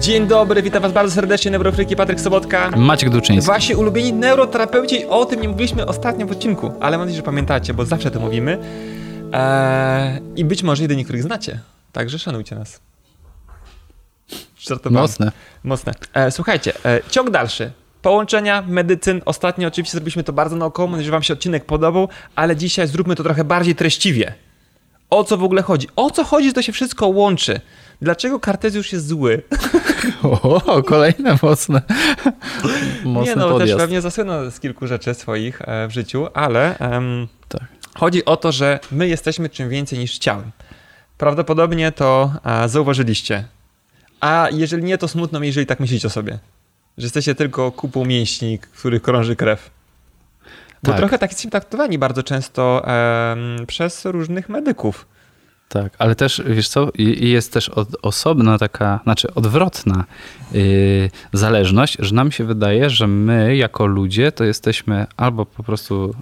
Dzień dobry, witam was bardzo serdecznie, Neurofryki, Patryk Sobotka. Maciek Duczyński. Wasi ulubieni neuroterapeuci, o tym nie mówiliśmy ostatnio w odcinku, ale mam nadzieję, że pamiętacie, bo zawsze to mówimy. Eee, I być może jedyni, których znacie. Także szanujcie nas. Żartowałem. Mocne. Mocne. E, słuchajcie, e, ciąg dalszy. Połączenia, medycyn. Ostatnio oczywiście zrobiliśmy to bardzo naokoło, mam nadzieję, że wam się odcinek podobał, ale dzisiaj zróbmy to trochę bardziej treściwie. O co w ogóle chodzi? O co chodzi, że to się wszystko łączy? Dlaczego Kartezjusz jest zły? O, kolejne mocne. mocny Nie no, też podjazd. pewnie zasłynął z kilku rzeczy swoich e, w życiu, ale em, Tak. chodzi o to, że my jesteśmy czym więcej niż ciałem. Prawdopodobnie to e, zauważyliście. A jeżeli nie, to smutno mi, jeżeli tak myślicie o sobie. Że jesteście tylko kupą mięśni, w których krąży krew. Bo Tak. trochę tak jesteśmy traktowani bardzo często em, przez różnych medyków. Tak, ale też, wiesz co, jest też od, osobna taka, znaczy odwrotna yy, zależność, że nam się wydaje, że my jako ludzie to jesteśmy albo po prostu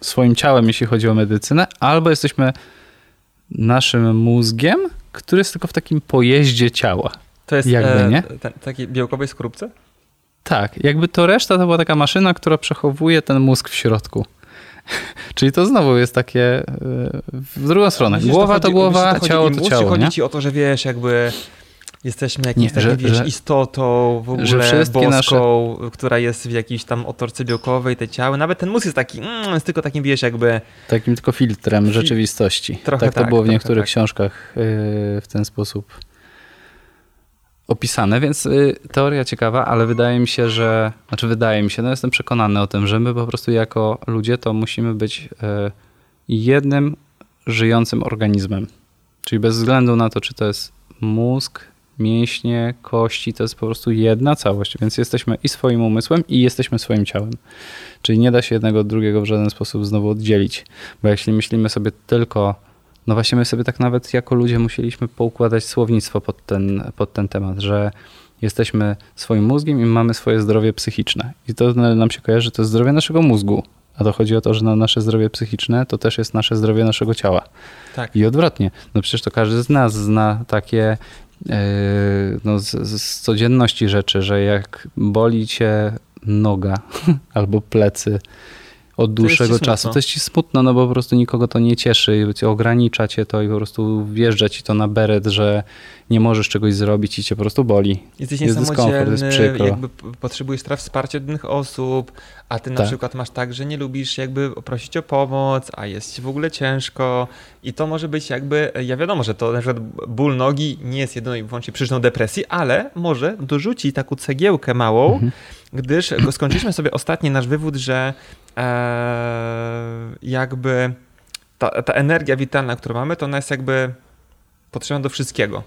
swoim ciałem, jeśli chodzi o medycynę, albo jesteśmy naszym mózgiem, który jest tylko w takim pojeździe ciała. To jest Jakby, e, nie? te- takiej białkowej skorupce? Tak, jakby to reszta to była taka maszyna, która przechowuje ten mózg w środku. Czyli to znowu jest takie yy, w drugą stronę. Głowa to, chodzi- głowa, ciało to ciało, Czy chodzi ci o to, że wiesz, jakby jesteśmy jakimś takim, wiesz, że- istotą w ogóle boską, która jest w jakiejś tam otorce białkowej, te ciały. Nawet ten mózg jest taki, mm, jest tylko takim, wiesz, jakby... Takim tylko filtrem rzeczywistości. Trochę tak to tak, było w niektórych tak. książkach yy, w ten sposób opisane, więc yy, teoria ciekawa, ale wydaje mi się, że, znaczy wydaje mi się, no jestem przekonany o tym, że my po prostu jako ludzie to musimy być yy, jednym żyjącym organizmem. Czyli bez względu na to, czy to jest mózg, mięśnie, kości, to jest po prostu jedna całość, więc jesteśmy i swoim umysłem, i jesteśmy swoim ciałem. Czyli nie da się jednego od drugiego w żaden sposób znowu oddzielić. Bo jeśli myślimy sobie tylko, no właśnie my sobie tak nawet jako ludzie musieliśmy poukładać słownictwo pod ten, pod ten temat, że jesteśmy swoim mózgiem i mamy swoje zdrowie psychiczne. I to nam się kojarzy, to jest zdrowie naszego mózgu. A to chodzi o to, że na nasze zdrowie psychiczne to też jest nasze zdrowie naszego ciała. Tak. I odwrotnie. No przecież to każdy z nas zna takie yy, no z z codzienności rzeczy, że jak boli cię noga albo plecy od dłuższego smutno. czasu, to jest ci smutno, no bo po prostu nikogo to nie cieszy, ogranicza cię to i po prostu wjeżdża ci to na beret, że nie możesz czegoś zrobić i cię po prostu boli. Jesteś Jest dyskomfort, jest przykro. jakby potrzebujesz spraw wsparcia od innych osób, a ty na Tak. przykład masz tak, że nie lubisz jakby prosić o pomoc, a jest ci w ogóle ciężko i to może być jakby, ja wiadomo, że to na przykład ból nogi nie jest jedyną i wyłącznie przyczyną depresji, ale może dorzuci taką cegiełkę małą, Mhm. Gdyż skończyliśmy sobie ostatni nasz wywód, że e, jakby ta, ta energia witalna, którą mamy, to ona jest jakby potrzebna do wszystkiego.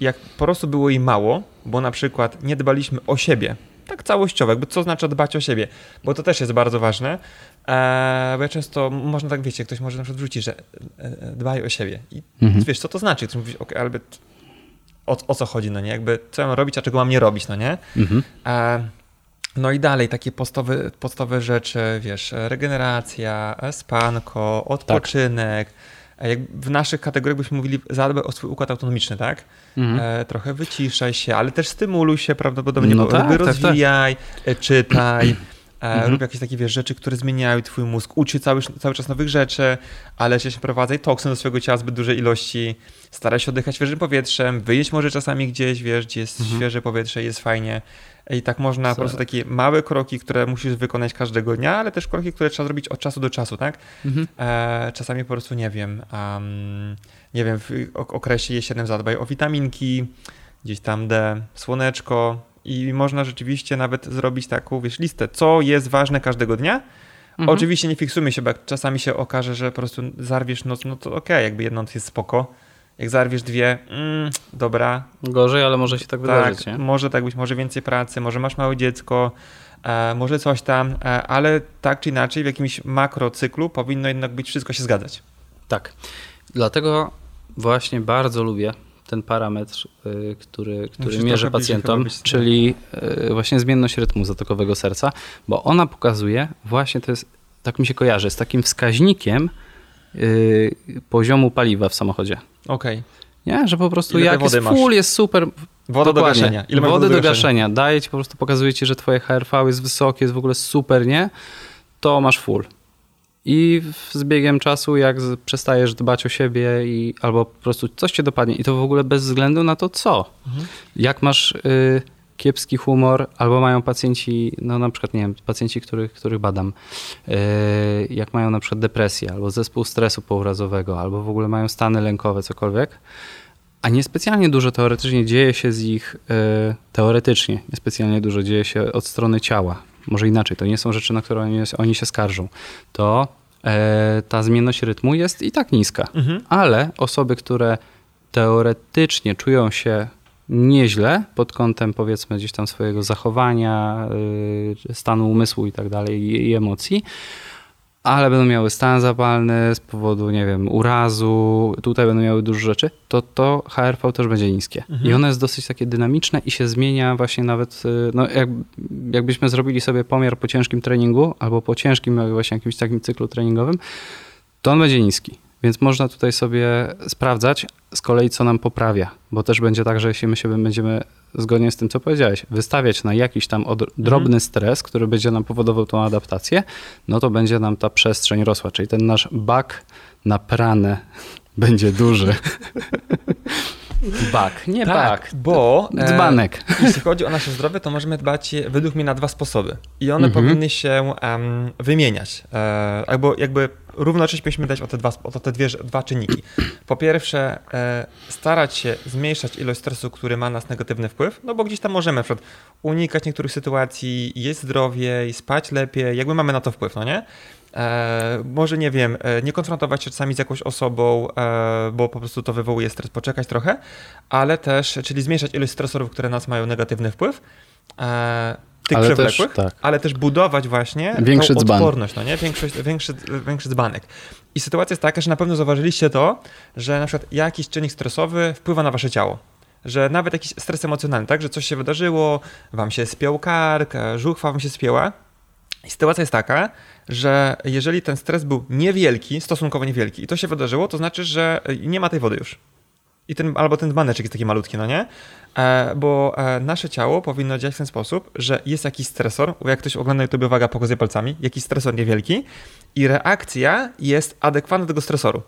Jak po prostu było jej mało, bo na przykład nie dbaliśmy o siebie, tak całościowo, jakby co znaczy dbać o siebie, bo to też jest bardzo ważne, e, bo ja często, można tak, wiecie, ktoś może na przykład wrzucić, że e, e, dbaj o siebie i Mhm. wiesz, co to znaczy? Ktoś mówi, okej, ale o, o co chodzi, no nie? Jakby co mam robić, a czego mam nie robić, no nie? Mhm. No i dalej, takie podstawowe, podstawowe rzeczy, wiesz, regeneracja, spanko, odpoczynek. E, Jak w naszych kategoriach byśmy mówili, zadbaj o swój układ autonomiczny, tak? Mhm. E, trochę wyciszaj się, ale też stymuluj się prawdopodobnie, No bo tak, tak, tak. rozwijaj, e, czytaj, e, Mhm. rób jakieś takie wiesz, rzeczy, które zmieniają twój mózg, ucz się cały, cały czas nowych rzeczy, ale się nie wprowadzaj toksyn do swojego ciała zbyt dużej ilości, staraj się oddychać świeżym powietrzem, wyjeść może czasami gdzieś, wiesz, gdzie jest Mhm. świeże powietrze, jest fajnie. I tak można po prostu takie małe kroki, które musisz wykonać każdego dnia, ale też kroki, które trzeba zrobić od czasu do czasu, tak? Mhm. E, czasami po prostu nie wiem, um, nie wiem, w ok- okresie jesiennym zadbaj o witaminki, gdzieś tam D, słoneczko i można rzeczywiście nawet zrobić taką, wiesz, listę, co jest ważne każdego dnia. Mhm. Oczywiście nie fiksujmy się, bo czasami się okaże, że po prostu zarwiesz noc, no to okej, jakby jedna noc jest spoko. Jak zarwiesz dwie, mm, dobra, Gorzej, ale może się tak wydarzyć, tak, nie? może tak być, może więcej pracy, może masz małe dziecko, e, może coś tam, e, ale tak czy inaczej w jakimś makrocyklu powinno jednak być wszystko się zgadzać. Tak. Dlatego właśnie bardzo lubię ten parametr, y, który, który mierzy pacjentom, czyli y, właśnie zmienność rytmu zatokowego serca, bo ona pokazuje, właśnie to jest, tak mi się kojarzy, z takim wskaźnikiem y, poziomu paliwa w samochodzie. Okej. Nie? Że po prostu Ile jak jest masz? full, jest super, Woda do gaszenia. Ile wody, do, gaszenia? gaszenia. Daje ci po prostu, pokazuje ci, że twoje HRV jest wysokie, jest w ogóle super, nie? To masz full. I z biegiem czasu, jak przestajesz dbać o siebie i albo po prostu coś cię dopadnie i to w ogóle bez względu na to co. Mhm. Jak masz y, kiepski humor, albo mają pacjenci, no na przykład, nie wiem, pacjenci, których, których badam, y, jak mają na przykład depresję, albo zespół stresu pourazowego, albo w ogóle mają stany lękowe, cokolwiek, a niespecjalnie dużo teoretycznie dzieje się z ich, y, teoretycznie, niespecjalnie dużo dzieje się od strony ciała. Może inaczej, to nie są rzeczy, na które oni, oni się skarżą. To e, ta zmienność rytmu jest i tak niska. Mhm. Ale osoby, które teoretycznie czują się nieźle pod kątem powiedzmy gdzieś tam swojego zachowania, y, stanu umysłu i tak dalej i emocji, ale będą miały stan zapalny z powodu, nie wiem, urazu, tutaj będą miały dużo rzeczy, to to HRV też będzie niskie. Mhm. I ono jest dosyć takie dynamiczne i się zmienia właśnie nawet, y, no jak, jakbyśmy zrobili sobie pomiar po ciężkim treningu albo po ciężkim właśnie jakimś takim cyklu treningowym, to on będzie niski. Więc można tutaj sobie sprawdzać z kolei, co nam poprawia, bo też będzie tak, że jeśli my się będziemy zgodnie z tym, co powiedziałeś, wystawiać na jakiś tam drobny mhm. stres, który będzie nam powodował tą adaptację, no to będzie nam ta przestrzeń rosła, czyli ten nasz bak na pranę będzie duży. Bak, nie tak, bak. Bo e, dzbanek. E, jeśli chodzi o nasze zdrowie, to możemy dbać według mnie na dwa sposoby. I one mhm. powinny się um, wymieniać. E, albo jakby równocześnie powinniśmy dać o te dwa, o te dwie, dwa czynniki. Po pierwsze, e, starać się zmniejszać ilość stresu, który ma na nas negatywny wpływ, no bo gdzieś tam możemy na przykład unikać niektórych sytuacji, jeść zdrowiej, spać lepiej, jakby mamy na to wpływ, no nie? E, może nie wiem, e, nie konfrontować się czasami z jakąś osobą, e, bo po prostu to wywołuje stres, poczekać trochę, ale też, czyli zmniejszać ilość stresorów, które nas mają negatywny wpływ. E, tych ale przewlekłych, też, tak. ale też budować właśnie Większy tą dzban. odporność, no nie? Większy, większy, większy dzbanek. I sytuacja jest taka, że na pewno zauważyliście to, że na przykład jakiś czynnik stresowy wpływa na wasze ciało. Że nawet jakiś stres emocjonalny, tak? Że coś się wydarzyło, wam się spiął kark, żuchwa wam się spięła. I sytuacja jest taka, że jeżeli ten stres był niewielki, stosunkowo niewielki i to się wydarzyło, to znaczy, że nie ma tej wody już. I ten, albo ten dzbaneczek jest taki malutki, no nie? E, bo e, nasze ciało powinno działać w ten sposób, że jest jakiś stresor, jak ktoś ogląda YouTube, uwaga, pokazuje palcami, jakiś stresor niewielki i reakcja jest adekwatna do tego stresoru.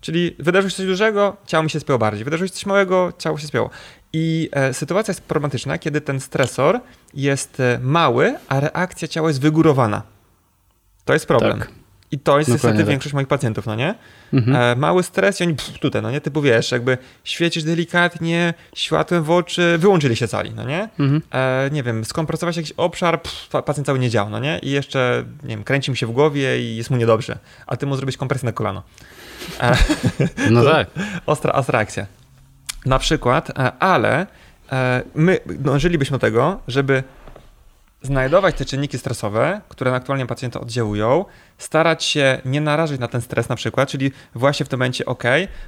Czyli wydarzyło się coś dużego, ciało mi się spięło bardziej. Wydarzyło się coś małego, ciało się spięło. I e, sytuacja jest problematyczna, kiedy ten stresor jest e, mały, a reakcja ciała jest wygórowana. To jest problem. Tak. I to jest niestety tak. większość moich pacjentów, no nie? Mhm. E, mały stres i oni pff, tutaj, no nie? Typu wiesz, jakby świecisz delikatnie, światłem w oczy, wyłączyli się cali, no nie? Mhm. E, nie wiem, skompresować jakiś obszar, pff, pacjent cały nie działa, no nie? I jeszcze, nie wiem, kręci mi się w głowie i jest mu niedobrze, a ty mu zrobić kompresję na kolano. E, no tak. Ostra, ostra akcja. Na przykład, e, ale e, my dążylibyśmy do tego, żeby znajdować te czynniki stresowe, które aktualnie pacjenta oddziałują, starać się nie narażać na ten stres na przykład, czyli właśnie w tym momencie, ok,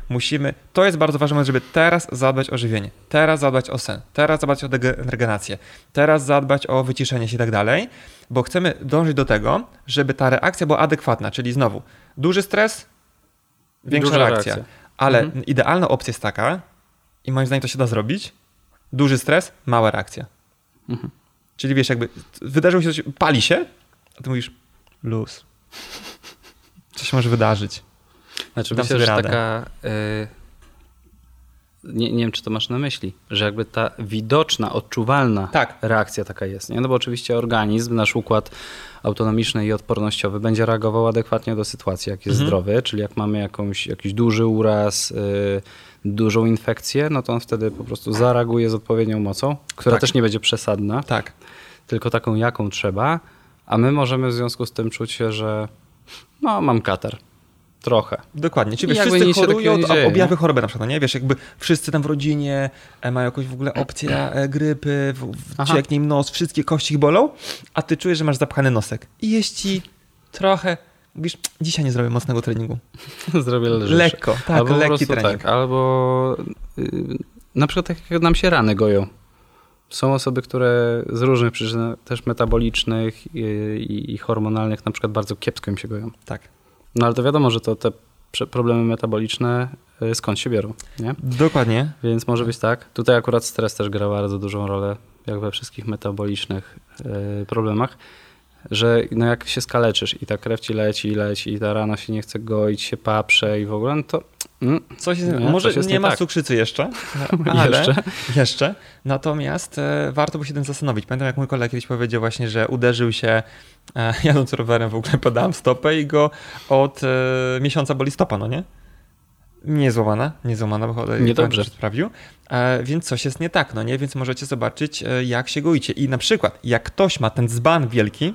musimy, to jest bardzo ważne, żeby teraz zadbać o żywienie, teraz zadbać o sen, teraz zadbać o regenerację, teraz zadbać o wyciszenie się i tak dalej, bo chcemy dążyć do tego, żeby ta reakcja była adekwatna, czyli znowu duży stres, większa reakcja. reakcja. Ale mhm. idealna opcja jest taka, i moim zdaniem to się da zrobić, duży stres, mała reakcja. Mhm. Czyli wiesz, jakby wydarzyło się coś, pali się, a ty mówisz luz. Coś może wydarzyć. Znaczy myślę, że radę. taka... Y, nie, nie wiem, czy to masz na myśli, że jakby ta widoczna, odczuwalna tak. reakcja taka jest. Nie? No bo oczywiście organizm, nasz układ autonomiczny i odpornościowy będzie reagował adekwatnie do sytuacji, jak jest mhm. zdrowy, czyli jak mamy jakąś, jakiś duży uraz, y, dużą infekcję, no to on wtedy po prostu zareaguje z odpowiednią mocą, która tak. też nie będzie przesadna. Tak tylko taką, jaką trzeba, a my możemy w związku z tym czuć się, że no, mam katar. Trochę. Dokładnie. Czyli wiesz, wszyscy chorują, dzieje, objawy nie? choroby na przykład, no nie? Wiesz, jakby wszyscy tam w rodzinie e, mają jakąś w ogóle opcję e, grypy, w, w, czy jak nie nos, wszystkie kości ich bolą, a ty czujesz, że masz zapchany nosek. I jest ci trochę, mówisz, dzisiaj nie zrobię mocnego treningu. zrobię lżejsze. Lekko, tak, albo lekki trening. Tak, albo yy, na przykład tak jak nam się rany goją. Są osoby, które z różnych przyczyn, też metabolicznych i, i, hormonalnych, na przykład bardzo kiepsko im się goją. Tak. No ale to wiadomo, że to te problemy metaboliczne y, skąd się biorą, nie? Dokładnie. Więc może być tak. Tutaj akurat stres też gra bardzo dużą rolę, jak we wszystkich metabolicznych y, problemach, że no jak się skaleczysz i ta krew ci leci, leci i ta rana się nie chce goić, się paprze i w ogóle, no to mm, Coś jest, Nie, może coś jest nie, nie ma tak. cukrzycy jeszcze, ale Jeszcze. jeszcze. Natomiast e, warto by się tym zastanowić. Pamiętam, jak mój kolega kiedyś powiedział właśnie, że uderzył się e, jadąc rowerem w ogóle podałem stopę i go od e, miesiąca boli stopa, no nie? Nie złamana, nie złamana, bo Niedobrze. sprawdził. E, więc coś jest nie tak, no nie? Więc możecie zobaczyć, e, jak się goicie. I na przykład, jak ktoś ma ten dzban wielki,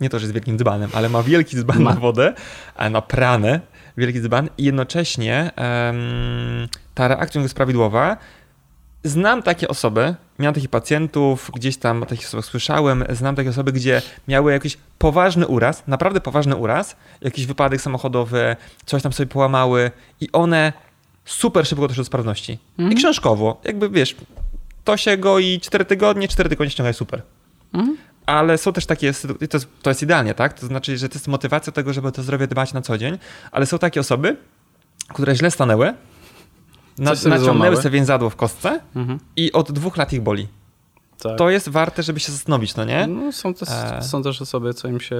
nie to, że jest wielkim dzbanem, ale ma wielki dzban Ma. na wodę, e, na pranę, wielki dzban i jednocześnie em, ta reakcja jest prawidłowa. Znam takie osoby, miałem takich pacjentów, gdzieś tam o takich osobach słyszałem, znam takie osoby, gdzie miały jakiś poważny uraz, naprawdę poważny uraz, jakiś wypadek samochodowy, coś tam sobie połamały i one super szybko doszły do sprawności. I Mhm. książkowo, jakby wiesz, to się goi 4 tygodnie, 4 tygodnie ściąga super. Mhm. Ale są też takie, to jest, to jest idealnie, tak? To znaczy, że to jest motywacja tego, żeby to zdrowie dbać na co dzień, ale są takie osoby, które źle stanęły, na, sobie naciągnęły sobie więzadło w kostce Mhm. i od dwóch lat ich boli. Tak. To jest warte, żeby się zastanowić, no nie? No, są, też, E. są też osoby, co im się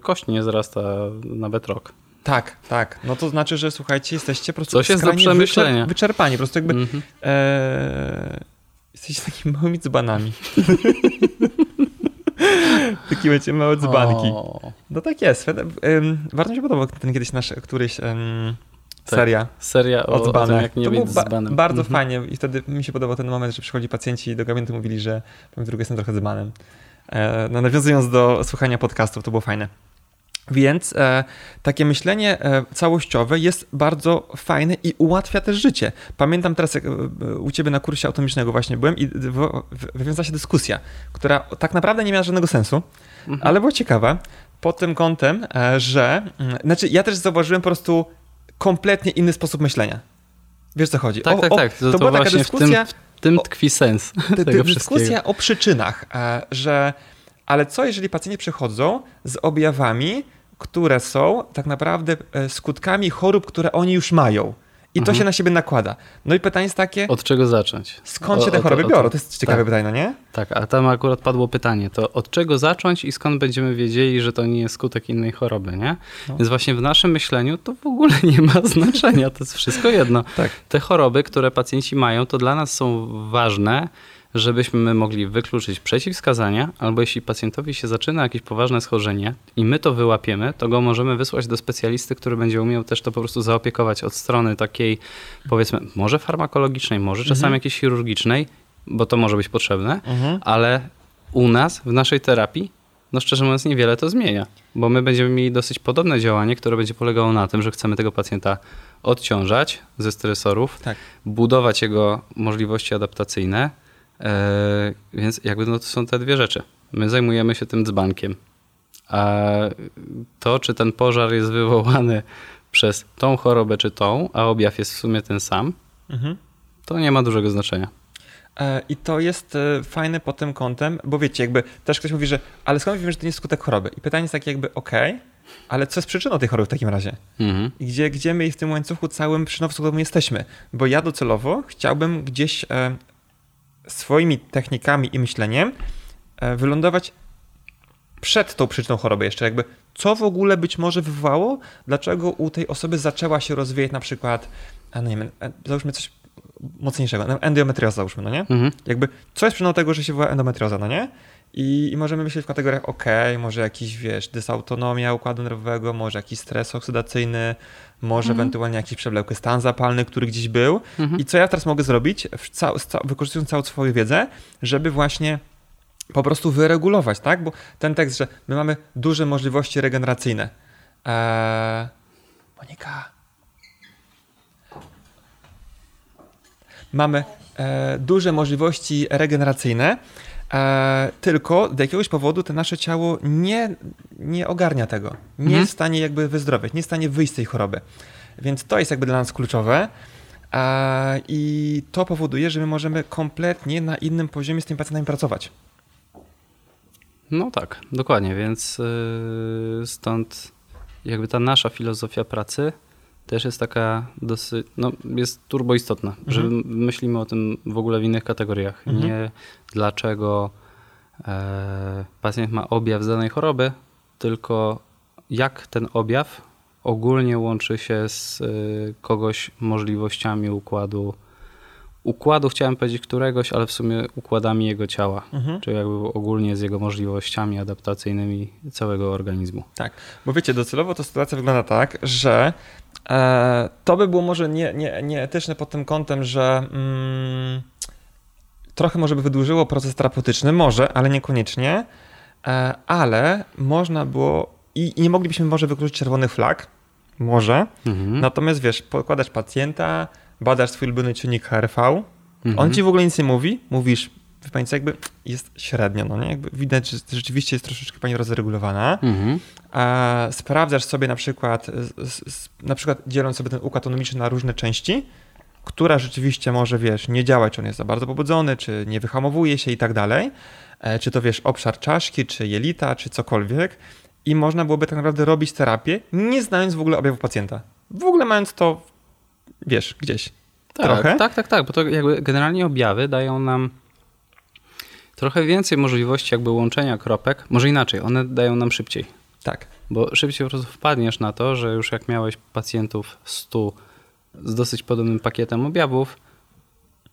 kość nie zrasta nawet rok. Tak, tak. No to znaczy, że słuchajcie, jesteście po prostu Coś jest do przemyślenia. wyczer- wyczerpani. Po prostu jakby Mhm. e, jesteście takimi małymi dzbanami. Takie wiecie, małe dzbanki. O, No tak jest. Bardzo mi się podobał ten kiedyś nasz któryś ym, Tak. seria seria o, o o tym, dzbanach. jak nie to być ba- dzbanem. bardzo Mhm. fajnie i wtedy mi się podobał ten moment, że przychodzi pacjenci do gabinetu mówili, że powiem drugi jestem trochę dzbanem. E, no, nawiązując do słuchania podcastów, to było fajne. Więc e, takie myślenie e, całościowe jest bardzo fajne i ułatwia też życie. Pamiętam teraz, jak e, u ciebie na kursie autonomicznego właśnie byłem i wywiązała się dyskusja, która tak naprawdę nie miała żadnego sensu, Mhm. ale była ciekawa pod tym kątem, e, że. mm, Znaczy, ja też zauważyłem po prostu kompletnie inny sposób myślenia. Wiesz co chodzi? Tak, O- tak, o- tak. To, To, była taka właśnie w tym, dyskusja, w tym o- tkwi sens ty- tego wszystkiego. dyskusja o przyczynach, e, że. Ale co jeżeli pacjenci przychodzą z objawami, które są tak naprawdę e, skutkami chorób, które oni już mają? I to Mhm. się na siebie nakłada. No i pytanie jest takie, Od czego zacząć? skąd O- się te to- choroby o to- biorą? To jest ciekawe tak. pytanie, no nie? Tak, a tam akurat padło pytanie, to od czego zacząć i skąd będziemy wiedzieli, że to nie jest skutek innej choroby, nie? No. Więc właśnie w naszym myśleniu to w ogóle nie ma znaczenia, to jest wszystko jedno. Tak. Te choroby, które pacjenci mają, to dla nas są ważne, żebyśmy mogli wykluczyć przeciwwskazania, albo jeśli pacjentowi się zaczyna jakieś poważne schorzenie i my to wyłapiemy, to go możemy wysłać do specjalisty, który będzie umiał też to po prostu zaopiekować od strony takiej, powiedzmy, może farmakologicznej, może czasami Mhm. jakiejś chirurgicznej, bo to może być potrzebne, Mhm. ale u nas, w naszej terapii, no szczerze mówiąc, niewiele to zmienia, bo my będziemy mieli dosyć podobne działanie, które będzie polegało na tym, że chcemy tego pacjenta odciążać ze stresorów, Tak. budować jego możliwości adaptacyjne, więc jakby no to są te dwie rzeczy. My zajmujemy się tym dzbankiem, a to, czy ten pożar jest wywołany przez tą chorobę czy tą, a objaw jest w sumie ten sam, Mhm. to nie ma dużego znaczenia. E, I to jest e, fajne pod tym kątem, bo wiecie, jakby też ktoś mówi, że ale skąd wiemy, że to nie jest skutek choroby? I pytanie jest takie jakby, okej, ale co jest przyczyną tej choroby w takim razie? Mhm. I gdzie, gdzie my w tym łańcuchu całym przyczynowym jesteśmy? Bo ja docelowo chciałbym gdzieś e, swoimi technikami i myśleniem e, wylądować przed tą przyczyną choroby jeszcze, jakby co w ogóle być może wywołało, dlaczego u tej osoby zaczęła się rozwijać na przykład, e, no nie wiem, e, załóżmy coś mocniejszego, no, endometrioza załóżmy, no nie? Mhm. jakby co jest przyczyną tego, że się wywoła endometrioza, no nie? I, I możemy myśleć w kategoriach, ok, może jakiś, wiesz, dysautonomia układu nerwowego, może jakiś stres oksydacyjny, może ewentualnie jakiś przewlekły stan zapalny, który gdzieś był. Mhm. I co ja teraz mogę zrobić, ca- ca- wykorzystując całą swoją wiedzę, żeby właśnie po prostu wyregulować, tak? Bo ten tekst, że my mamy duże możliwości regeneracyjne. Eee... Monika. Mamy e, duże możliwości regeneracyjne, e, tylko z jakiegoś powodu to nasze ciało nie, nie ogarnia tego. Nie Mhm. jest w stanie jakby wyzdrowieć, nie jest w stanie wyjść z tej choroby. Więc to jest jakby dla nas kluczowe. E, I to powoduje, że my możemy kompletnie na innym poziomie z tymi pacjentami pracować. No tak, dokładnie, więc yy, stąd jakby ta nasza filozofia pracy też jest taka dosyć, no jest turbo istotna, mhm. że myślimy o tym w ogóle w innych kategoriach. Mhm. Nie dlaczego e, pacjent ma objaw z danej choroby, tylko jak ten objaw ogólnie łączy się z y, kogoś możliwościami układu układu, chciałem powiedzieć któregoś, ale w sumie układami jego ciała, mhm. czyli jakby ogólnie z jego możliwościami adaptacyjnymi całego organizmu. Tak, bo wiecie, docelowo to sytuacja wygląda tak, że e, to by było może nie, nie, nieetyczne pod tym kątem, że mm, trochę może by wydłużyło proces terapeutyczny, może, ale niekoniecznie, e, ale można było i, i nie moglibyśmy może wykluczyć czerwonych flag, może, mhm. natomiast wiesz, pokładasz pacjenta, badasz swój ulubiony czynnik HRV, mhm. on ci w ogóle nic nie mówi, mówisz, wie pani co, jakby jest średnio, no nie? Jakby widać, że rzeczywiście jest troszeczkę pani rozregulowana. Mhm. A sprawdzasz sobie na przykład, na przykład dzieląc sobie ten układ autonomiczny na różne części, która rzeczywiście może, wiesz, nie działać, czy on jest za bardzo pobudzony, czy nie wyhamowuje się i tak dalej. E, czy to, wiesz, obszar czaszki, czy jelita, czy cokolwiek. I można byłoby tak naprawdę robić terapię, nie znając w ogóle objawów pacjenta. W ogóle mając to wiesz, gdzieś. Tak, trochę. tak, tak, tak, bo to jakby generalnie objawy dają nam trochę więcej możliwości jakby łączenia kropek. Może inaczej, one dają nam szybciej. Tak. Bo szybciej po prostu wpadniesz na to, że już jak miałeś pacjentów 100 z dosyć podobnym pakietem objawów,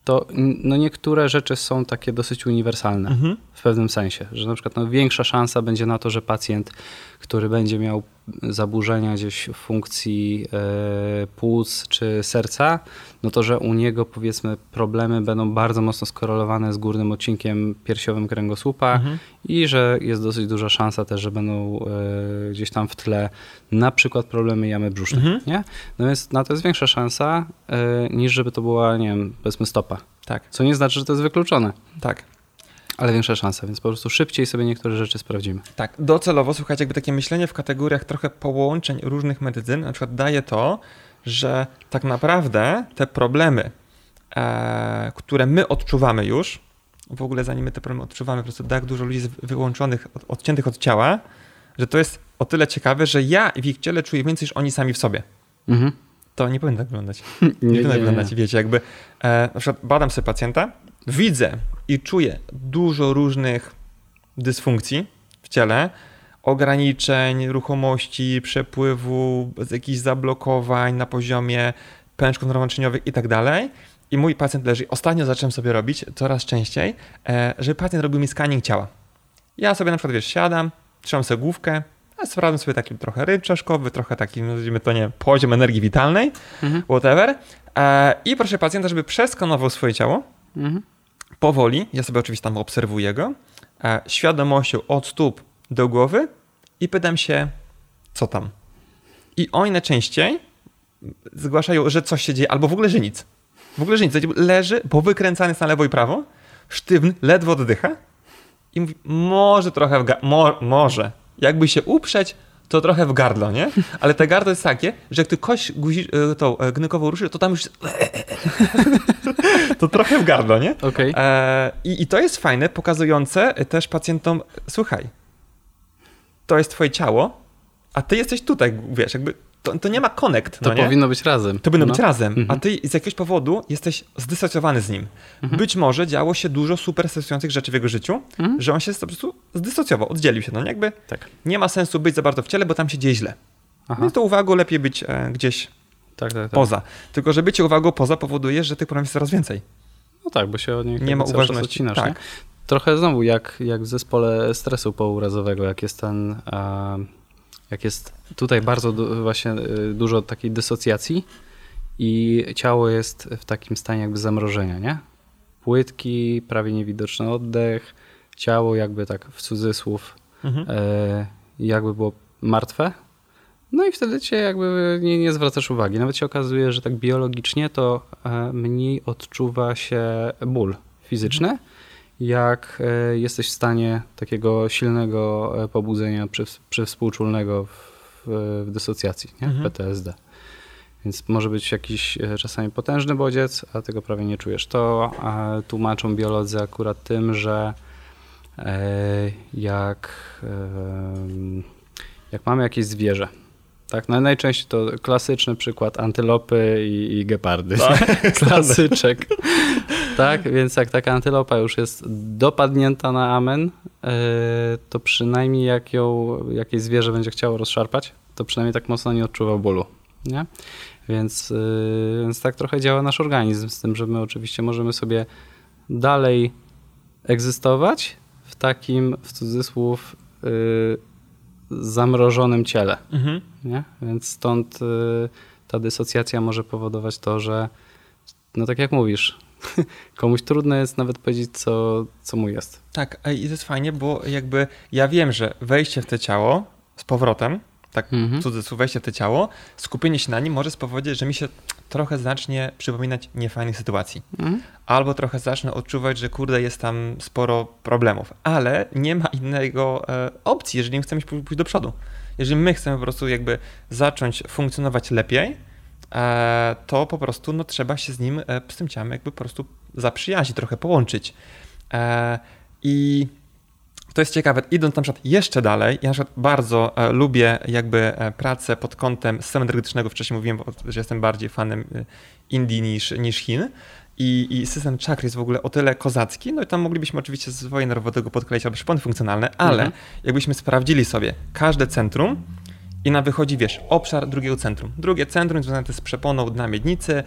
to no niektóre rzeczy są takie dosyć uniwersalne mhm. w pewnym sensie, że na przykład no większa szansa będzie na to, że pacjent, który będzie miał zaburzenia gdzieś w funkcji e, płuc czy serca, no to, że u niego powiedzmy problemy będą bardzo mocno skorelowane z górnym odcinkiem piersiowym kręgosłupa mhm. i że jest dosyć duża szansa też, że będą e, gdzieś tam w tle na przykład problemy jamy brzusznej, mhm. nie? No więc na to jest większa szansa e, niż żeby to była, nie wiem, powiedzmy stopa. Tak. Co nie znaczy, że to jest wykluczone. Tak ale większa szansa, więc po prostu szybciej sobie niektóre rzeczy sprawdzimy. Tak, docelowo, słuchajcie, jakby takie myślenie w kategoriach trochę połączeń różnych medycyn, na przykład daje to, że tak naprawdę te problemy, e, które my odczuwamy już, w ogóle zanim my te problemy odczuwamy, po prostu tak dużo ludzi jest wyłączonych, od, odciętych od ciała, że to jest o tyle ciekawe, że ja w ich ciele czuję więcej niż oni sami w sobie. Mhm. To nie powinno tak wyglądać. Nie, nie powinno tak wyglądać, wiecie, jakby e, na przykład badam sobie pacjenta, widzę i czuję dużo różnych dysfunkcji w ciele, ograniczeń, ruchomości, przepływu, jakichś zablokowań na poziomie pęczków naczyniowych i tak dalej. I mój pacjent leży. Ostatnio zacząłem sobie robić coraz częściej, e, żeby pacjent robił mi scanning ciała. Ja sobie na przykład, wiesz, siadam, trzymam sobie główkę, a sprawdzam sobie taki trochę ryb czaszkowy, trochę taki, nazwijmy to nie, poziom energii witalnej, mhm. whatever. E, I proszę pacjenta, żeby przeskanował swoje ciało, mhm powoli, ja sobie oczywiście tam obserwuję go, e, świadomością od stóp do głowy i pytam się, co tam. I oni najczęściej zgłaszają, że coś się dzieje, albo w ogóle, że nic. W ogóle, że nic. Leży, powykręcany jest na lewo i prawo, sztywny, ledwo oddycha i mówi, może trochę, mo może, jakby się uprzeć, to trochę w gardło, nie? Ale te gardło jest takie, że jak ty kość guzi, e, tą e, gnykową ruszy, to tam już to trochę w gardło, nie? Okay. E, i, I to jest fajne, pokazujące też pacjentom, słuchaj, to jest twoje ciało, a ty jesteś tutaj, wiesz, jakby to, to nie ma connect. To no powinno być razem. To powinno no. być razem, mhm. a ty z jakiegoś powodu jesteś zdysocjowany z nim. Mhm. Być może działo się dużo super stresujących rzeczy w jego życiu, mhm. że on się po prostu zdysocjował, oddzielił się. No nie? jakby tak. nie ma sensu być za bardzo w ciele, bo tam się dzieje źle. Aha. Więc to uwagą lepiej być e, gdzieś tak, tak, tak. poza. Tylko, że bycie uwagą poza powoduje, że tych problemów jest coraz więcej. No tak, bo się od nich nie ma uważności. Odcinasz, tak. Nie? Trochę znowu jak, jak w zespole stresu pourazowego, jak jest ten... jak jest tutaj bardzo du właśnie y, dużo takiej dysocjacji i ciało jest w takim stanie jakby zamrożenia, nie? Płytki, prawie niewidoczny oddech, ciało jakby tak w cudzysłów mhm. e, jakby było martwe. No i wtedy cię jakby nie, nie zwracasz uwagi. Nawet się okazuje, że tak biologicznie to e, mniej odczuwa się ból fizyczny. Jak e, jesteś w stanie takiego silnego e, pobudzenia przywspółczulnego w w, dysocjacji, nie? Mhm. PTSD. Więc może być jakiś e, czasami potężny bodziec, a tego prawie nie czujesz. To tłumaczą biolodzy akurat tym, że jak, jak mamy jakieś zwierzę Tak, no najczęściej to klasyczny przykład antylopy i, i gepardy. Tak, Klasyczek. Tak, więc jak taka antylopa już jest dopadnięta na amen, e, to przynajmniej jak ją jakieś zwierzę będzie chciało rozszarpać, to przynajmniej tak mocno nie odczuwa bólu. Nie? Więc, e, więc tak trochę działa nasz organizm, z tym, że my oczywiście możemy sobie dalej egzystować w takim, w cudzysłów, e, zamrożonym ciele. Mhm. Nie? Więc stąd ta dysocjacja może powodować to, że no tak jak mówisz, komuś trudno jest nawet powiedzieć, co, co mu jest. Tak, i to jest fajnie, bo jakby ja wiem, że wejście w to ciało z powrotem tak mhm. cudzysłów, wejście w to ciało, skupienie się na nim może spowodować, że mi się trochę zacznie przypominać niefajnych sytuacji. Mhm. Albo trochę zacznę odczuwać, że kurde, jest tam sporo problemów. Ale nie ma innego e, opcji, jeżeli chcemy pójść do przodu. Jeżeli my chcemy po prostu jakby zacząć funkcjonować lepiej, to po prostu no, trzeba się z nim, e, z tym ciałem jakby po prostu zaprzyjaźnić, trochę połączyć. E, I to jest ciekawe, idąc na przykład jeszcze dalej, ja na przykład bardzo e, lubię jakby e, pracę pod kątem systemu energetycznego, wcześniej mówiłem, że jestem bardziej fanem e, Indii niż, niż Chin. I, I, system czakr jest w ogóle o tyle kozacki, no i tam moglibyśmy oczywiście z nerwowego podkleić albo szpony funkcjonalne, ale mhm. jakbyśmy sprawdzili sobie każde centrum i nam wychodzi, wiesz, obszar drugiego centrum. Drugie centrum związane jest z przeponą dna miednicy,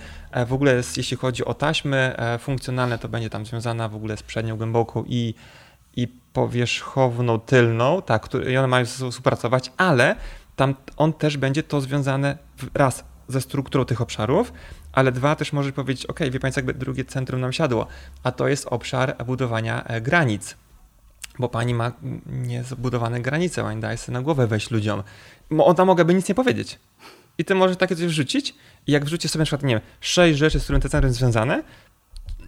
w ogóle jeśli chodzi o taśmy funkcjonalne, to będzie tam związana w ogóle z przednią głęboką i i powierzchowną tylną, tak, i one mają ze sobą współpracować, ale tam on też będzie to związane raz ze strukturą tych obszarów, ale dwa też może powiedzieć, ok, wie Państwo, jakby drugie centrum nam siadło, a to jest obszar budowania e, granic, bo Pani ma niezbudowane granice, Pani daje sobie na głowę wejść ludziom. On tam mogłaby nic nie powiedzieć. I Ty możesz takie coś wrzucić i jak wrzucisz sobie na przykład, nie wiem, sześć rzeczy, z którymi te centrum jest związane,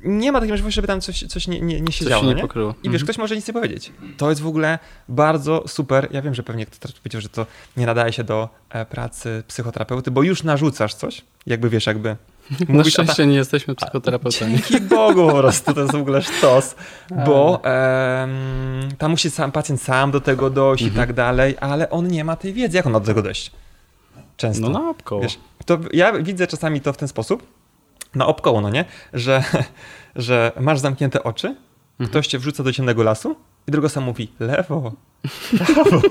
nie ma takiej możliwości, żeby tam coś, coś nie, nie, nie siedziało. Coś nie, nie? pokryło. I wiesz, mhm. ktoś może nic nie powiedzieć. To jest w ogóle bardzo super. Ja wiem, że pewnie ktoś powiedział, że to nie nadaje się do e, pracy psychoterapeuty, bo już narzucasz coś, jakby wiesz, jakby na szczęście nie jesteśmy psychoterapeutami. Dzięki Bogu po prostu, to jest w ogóle sztos, bo um, tam musi sam pacjent sam do tego dojść mhm. i tak dalej, ale on nie ma tej wiedzy. Jak on ma do tego dojść? Często. No na. Wiesz, to ja widzę czasami to w ten sposób, na obkoło, no nie? Że, że masz zamknięte oczy, mhm. ktoś cię wrzuca do ciemnego lasu i druga sam mówi lewo, prawo.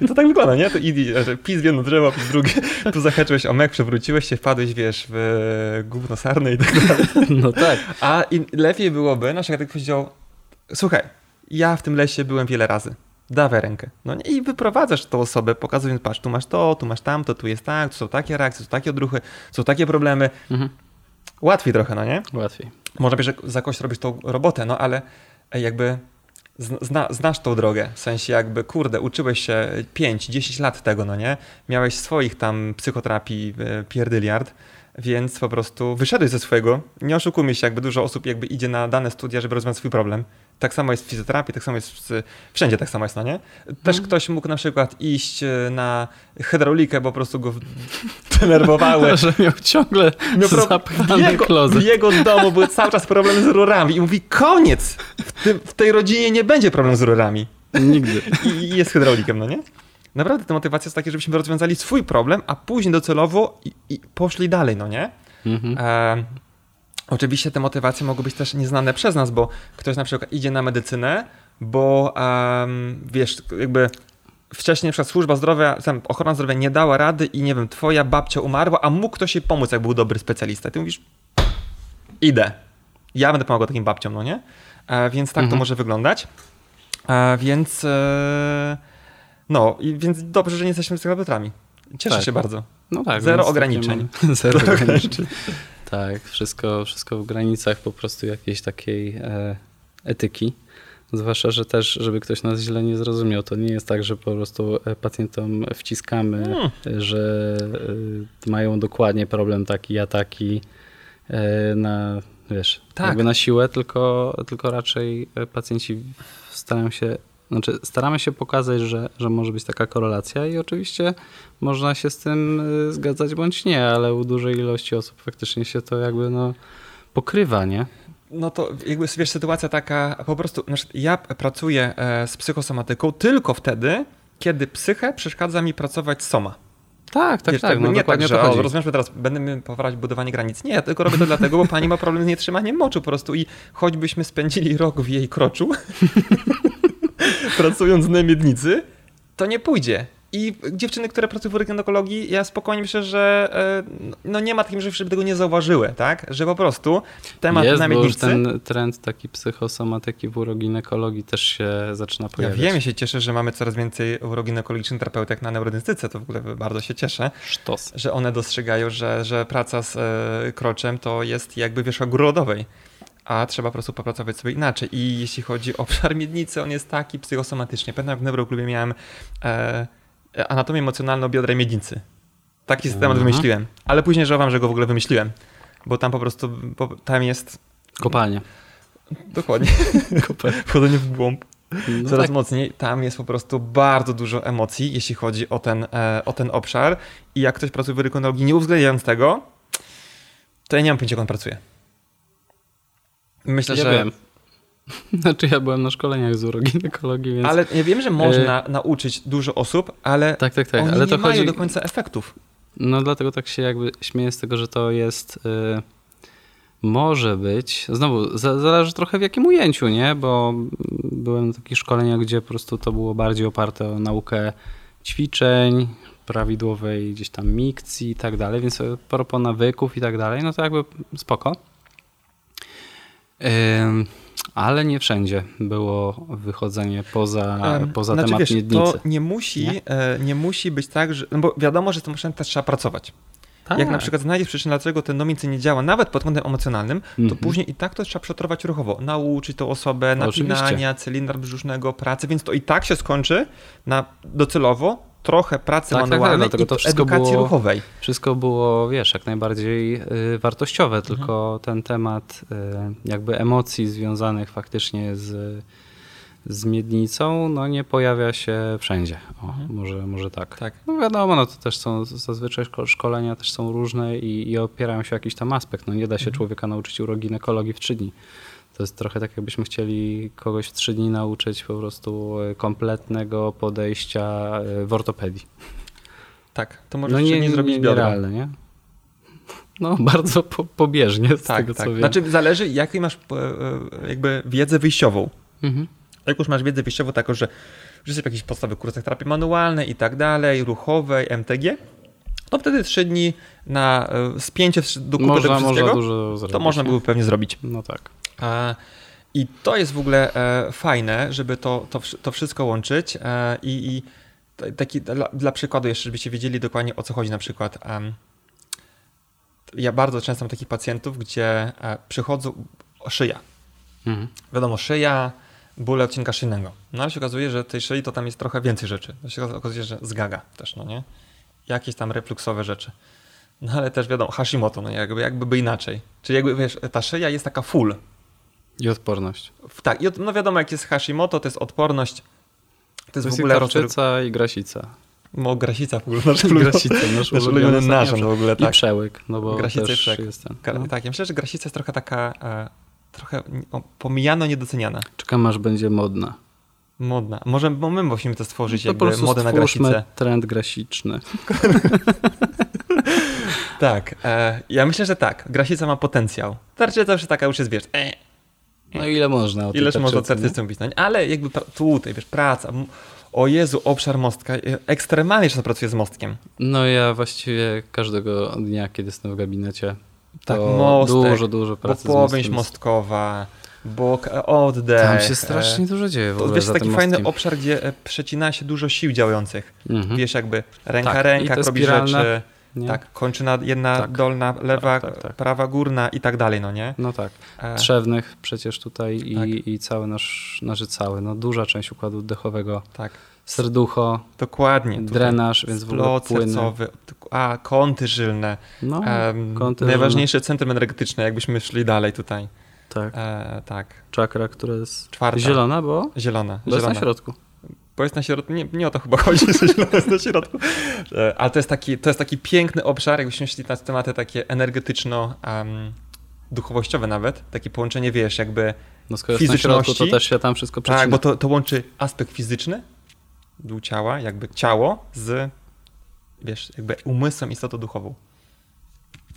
I to tak wygląda, nie? To idź, że pis w jedno drzewo, pis drugie. Tu zahaczyłeś o mek, przewróciłeś się, wpadłeś, wiesz, w gówno sarny i tak dalej. No tak. A lepiej byłoby, nasz jak powiedział, słuchaj, ja w tym lesie byłem wiele razy. Dawaj rękę. No nie? I wyprowadzasz tą osobę, pokazując, patrz, tu masz to, tu masz tamto, tu jest tak, tu są takie reakcje, tu są takie odruchy, są takie problemy. Mhm. Łatwiej trochę, no nie? Łatwiej. Może być, że za kogoś robisz tą robotę, no ale jakby zna, znasz tą drogę, w sensie jakby, kurde, uczyłeś się 5-10 lat tego, no nie? Miałeś swoich tam psychoterapii e, pierdyliard, więc po prostu wyszedłeś ze swojego. Nie oszukujmy się, jakby dużo osób jakby idzie na dane studia, żeby rozwiązać swój problem. Tak samo jest w fizjoterapii, tak samo jest w, wszędzie tak samo jest, no nie? Też hmm. ktoś mógł na przykład iść e, na hydraulikę, bo po prostu go denerwowały. Że miał ciągle miał zapchany w jego, klozet. W jego domu były cały czas problemy z rurami i mówi koniec! W, w tej rodzinie nie będzie problemu z rurami. Nigdy. I jest hydraulikiem, no nie? Naprawdę ta motywacja jest taka, żebyśmy rozwiązali swój problem, a później docelowo i, i poszli dalej, no nie? Mhm. E, oczywiście te motywacje mogą być też nieznane przez nas, bo ktoś na przykład idzie na medycynę, bo um, wiesz, jakby wcześniej na przykład służba zdrowia, ochrona zdrowia nie dała rady i nie wiem, twoja babcia umarła, a mógł ktoś jej pomóc, jak był dobry specjalista. I ty mówisz, idę. Ja będę pomagał takim babciom, no nie? E, więc tak mhm. to może wyglądać. E, więc... E, no, i więc dobrze, że nie jesteśmy psychopatami. Cieszę tak. się bardzo. No tak. Zero ograniczeń. Zero ograniczeń. Tak, wszystko, wszystko w granicach po prostu jakiejś takiej e, etyki. Zwłaszcza, że też, żeby ktoś nas źle nie zrozumiał, to nie jest tak, że po prostu e, pacjentom wciskamy, hmm. że e, mają dokładnie problem taki, a taki na, wiesz, tak. jakby na siłę, tylko, tylko raczej pacjenci starają się znaczy, staramy się pokazać, że, że może być taka korelacja i oczywiście można się z tym y, zgadzać bądź nie, ale u dużej ilości osób faktycznie się to jakby no, pokrywa, nie? No to jakby wiesz, sytuacja taka, po prostu, znaczy ja pracuję e, z psychosomatyką tylko wtedy, kiedy psychę przeszkadza mi pracować soma. Tak, tak, Wiesz, tak. No nie tak, dokładnie że o rozwiążmy teraz, będziemy poprawiać budowanie granic. Nie, ja tylko robię to dlatego, bo pani ma problem z nietrzymaniem moczu po prostu i choćbyśmy spędzili rok w jej kroczu, pracując na miednicy, to nie pójdzie. I dziewczyny, które pracują w gynekologii, ja spokojnie myślę, że e, no nie ma takim, żeby tego nie zauważyły, tak? Że po prostu temat Jest, na bo już miednicy... ten trend taki psychosomatyki w uroginekologii też się zaczyna Ja pojawiać. wiem, ja się cieszę, że mamy coraz więcej uroginekologicznych terapeutek na neurodentstyce, to w ogóle bardzo się cieszę. Sztos. że one dostrzegają, że, że praca z e, kroczem to jest jakby wierzcha góry lodowej, a trzeba po prostu popracować sobie inaczej. I jeśli chodzi o obszar miednicy, on jest taki psychosomatycznie. Pamiętam, jak w neuroklubie miałem e, anatomię emocjonalną biodra miednicy. Taki temat Aha. wymyśliłem, ale później żałowałem, że go w ogóle wymyśliłem, bo tam po prostu, bo tam jest Kopalnia. dokładnie Kopalnia. wchodzenie w głąb No coraz tak. mocniej. Tam jest po prostu bardzo dużo emocji, jeśli chodzi o ten, e, o ten obszar. I jak ktoś pracuje w rykonologii, nie uwzględniając tego, to ja nie mam pojęcia, jak on pracuje. Myślę, ja że. wiem. Znaczy ja byłem na szkoleniach z uroginekologii, więc... Ale ja wiem, że można nauczyć dużo osób, ale tak, tak, tak. oni ale nie to mają chodzi... do końca efektów. No dlatego tak się jakby śmieję z tego, że to jest... Y... Może być, znowu za, zależy trochę w jakim ujęciu, nie? Bo byłem na takich szkoleniach, gdzie po prostu to było bardziej oparte o naukę ćwiczeń, prawidłowej gdzieś tam mikcji i tak dalej, więc a propos nawyków i tak dalej, no to jakby spoko. Ale nie wszędzie było wychodzenie poza, poza znaczy, temat wiesz, miednicy. To nie musi, Nie? e, nie musi być tak, że. No bo wiadomo, że z tym też trzeba pracować. Tak. Jak na przykład znajdziesz przyczynę, dlaczego ten domicy nie działa, nawet pod kątem emocjonalnym, to Mhm. później i tak to trzeba przetorować ruchowo. Nauczyć tą osobę Oczywiście. napinania, cylindra brzusznego, pracy, więc to i tak się skończy na docelowo trochę pracy Tak, tak, tak, manualnej dlatego i to edukacji było- ruchowej. Wszystko było, wiesz, jak najbardziej y, wartościowe, tylko ten temat y, jakby emocji związanych faktycznie z, z miednicą, no nie pojawia się wszędzie. O, może, może tak. Tak. No wiadomo, no to też są zazwyczaj szko- szkolenia też są różne i, i opierają się o jakiś tam aspekt. No nie da się człowieka nauczyć uroginekologii w trzy dni. To jest trochę tak, jakbyśmy chcieli kogoś w trzy dni nauczyć po prostu y, kompletnego podejścia y, w ortopedii. Tak, to możesz No nie, nie, zrobić nie, biodra. nie? No, bardzo po, pobieżnie z Tak, tego, tak. co wiem. Znaczy zależy, jaką masz e, e, jakby wiedzę wyjściową. Mhm. Jak już masz wiedzę wyjściową taką, że że jesteś w jakichś podstawowych kursach terapii manualnej i tak dalej, ruchowej, MTG, to wtedy trzy dni na e, spięcie do kupy Można, można dużo zrobić. to można nie? było pewnie zrobić. No tak. E, I to jest w ogóle e, fajne, żeby to, to, to wszystko łączyć e, i, i taki, dla, dla przykładu jeszcze, żebyście wiedzieli dokładnie o co chodzi na przykład. ja bardzo często mam takich pacjentów, gdzie przychodzą szyja. Mhm. Wiadomo, szyja, bóle odcinka szyjnego. No ale się okazuje, że tej szyi to tam jest trochę więcej rzeczy. To się okazuje, że zgaga też, no nie? Jakieś tam refluksowe rzeczy. No ale też wiadomo, Hashimoto, no jakby, jakby by inaczej. Czyli jakby, wiesz, ta szyja jest taka full. I odporność. Tak, i od, no wiadomo, jak jest Hashimoto, to jest odporność. To jest To w ogóle i tarczyca i grasica. No, grasica w ogóle. Nasz Grasica, nasz ulubiony narząd w ogóle, I tak. przełyk, no bo Grasica i też przełyk. jest ten. No. Tak, ja myślę, że grasica jest trochę taka, e, trochę pomijano, niedoceniana. Czekam aż będzie modna. Modna. Może bo my musimy to stworzyć, to po jakby modę na grasicę. trend grasiczny. Tak, e, ja myślę, że tak. Grasica ma potencjał. Tarczyca już taka już jest, wiesz, e, No ile można o ileż można nie? tarczycą pisać. Ale jakby tutaj, wiesz, praca. O Jezu, obszar mostka. e, Ekstremalnie często pracuję z mostkiem. No ja właściwie każdego dnia, kiedy jestem w gabinecie, Tak, mostek, dużo, dużo Bo pracy z powieść mostkowa, bok, e, oddech. Tam się e, strasznie dużo dzieje w To ogóle wiesz, taki fajny mostkiem. obszar, gdzie e, przecina się dużo sił działających. Mhm. Wiesz, jakby ręka, Tak, ręka robi rzeczy. Nie? Tak, kończyna jedna Tak. dolna, lewa, Tak, tak, tak. prawa górna i tak dalej, no nie? No tak. E, Trzewnych przecież tutaj i, Tak. i cały nasz, znaczy cały, no duża część układu oddechowego, tak, serducho, dokładnie. drenaż, więc w ogóle płyny. sercowy, a, kąty żylne. No, Em, kąty najważniejsze centrum energetyczne, jakbyśmy szli dalej tutaj. tak. E, tak, Czakra, która jest czwarta. zielona, bo, Zielona. bo jest zielona. na środku. Bo jest na środku, nie, nie o to chyba chodzi, że zielona jest na środku. E, Ale to jest, taki, to jest taki piękny obszar, jakbyśmy szli na tematy takie energetyczno um, duchowościowe nawet, takie połączenie, wiesz, jakby No skoro na środku, to Fizyczności. też się tam wszystko przecina. Tak, bo to, to łączy aspekt fizyczny, dół ciała, jakby ciało z wiesz, jakby umysłem, istotą duchową.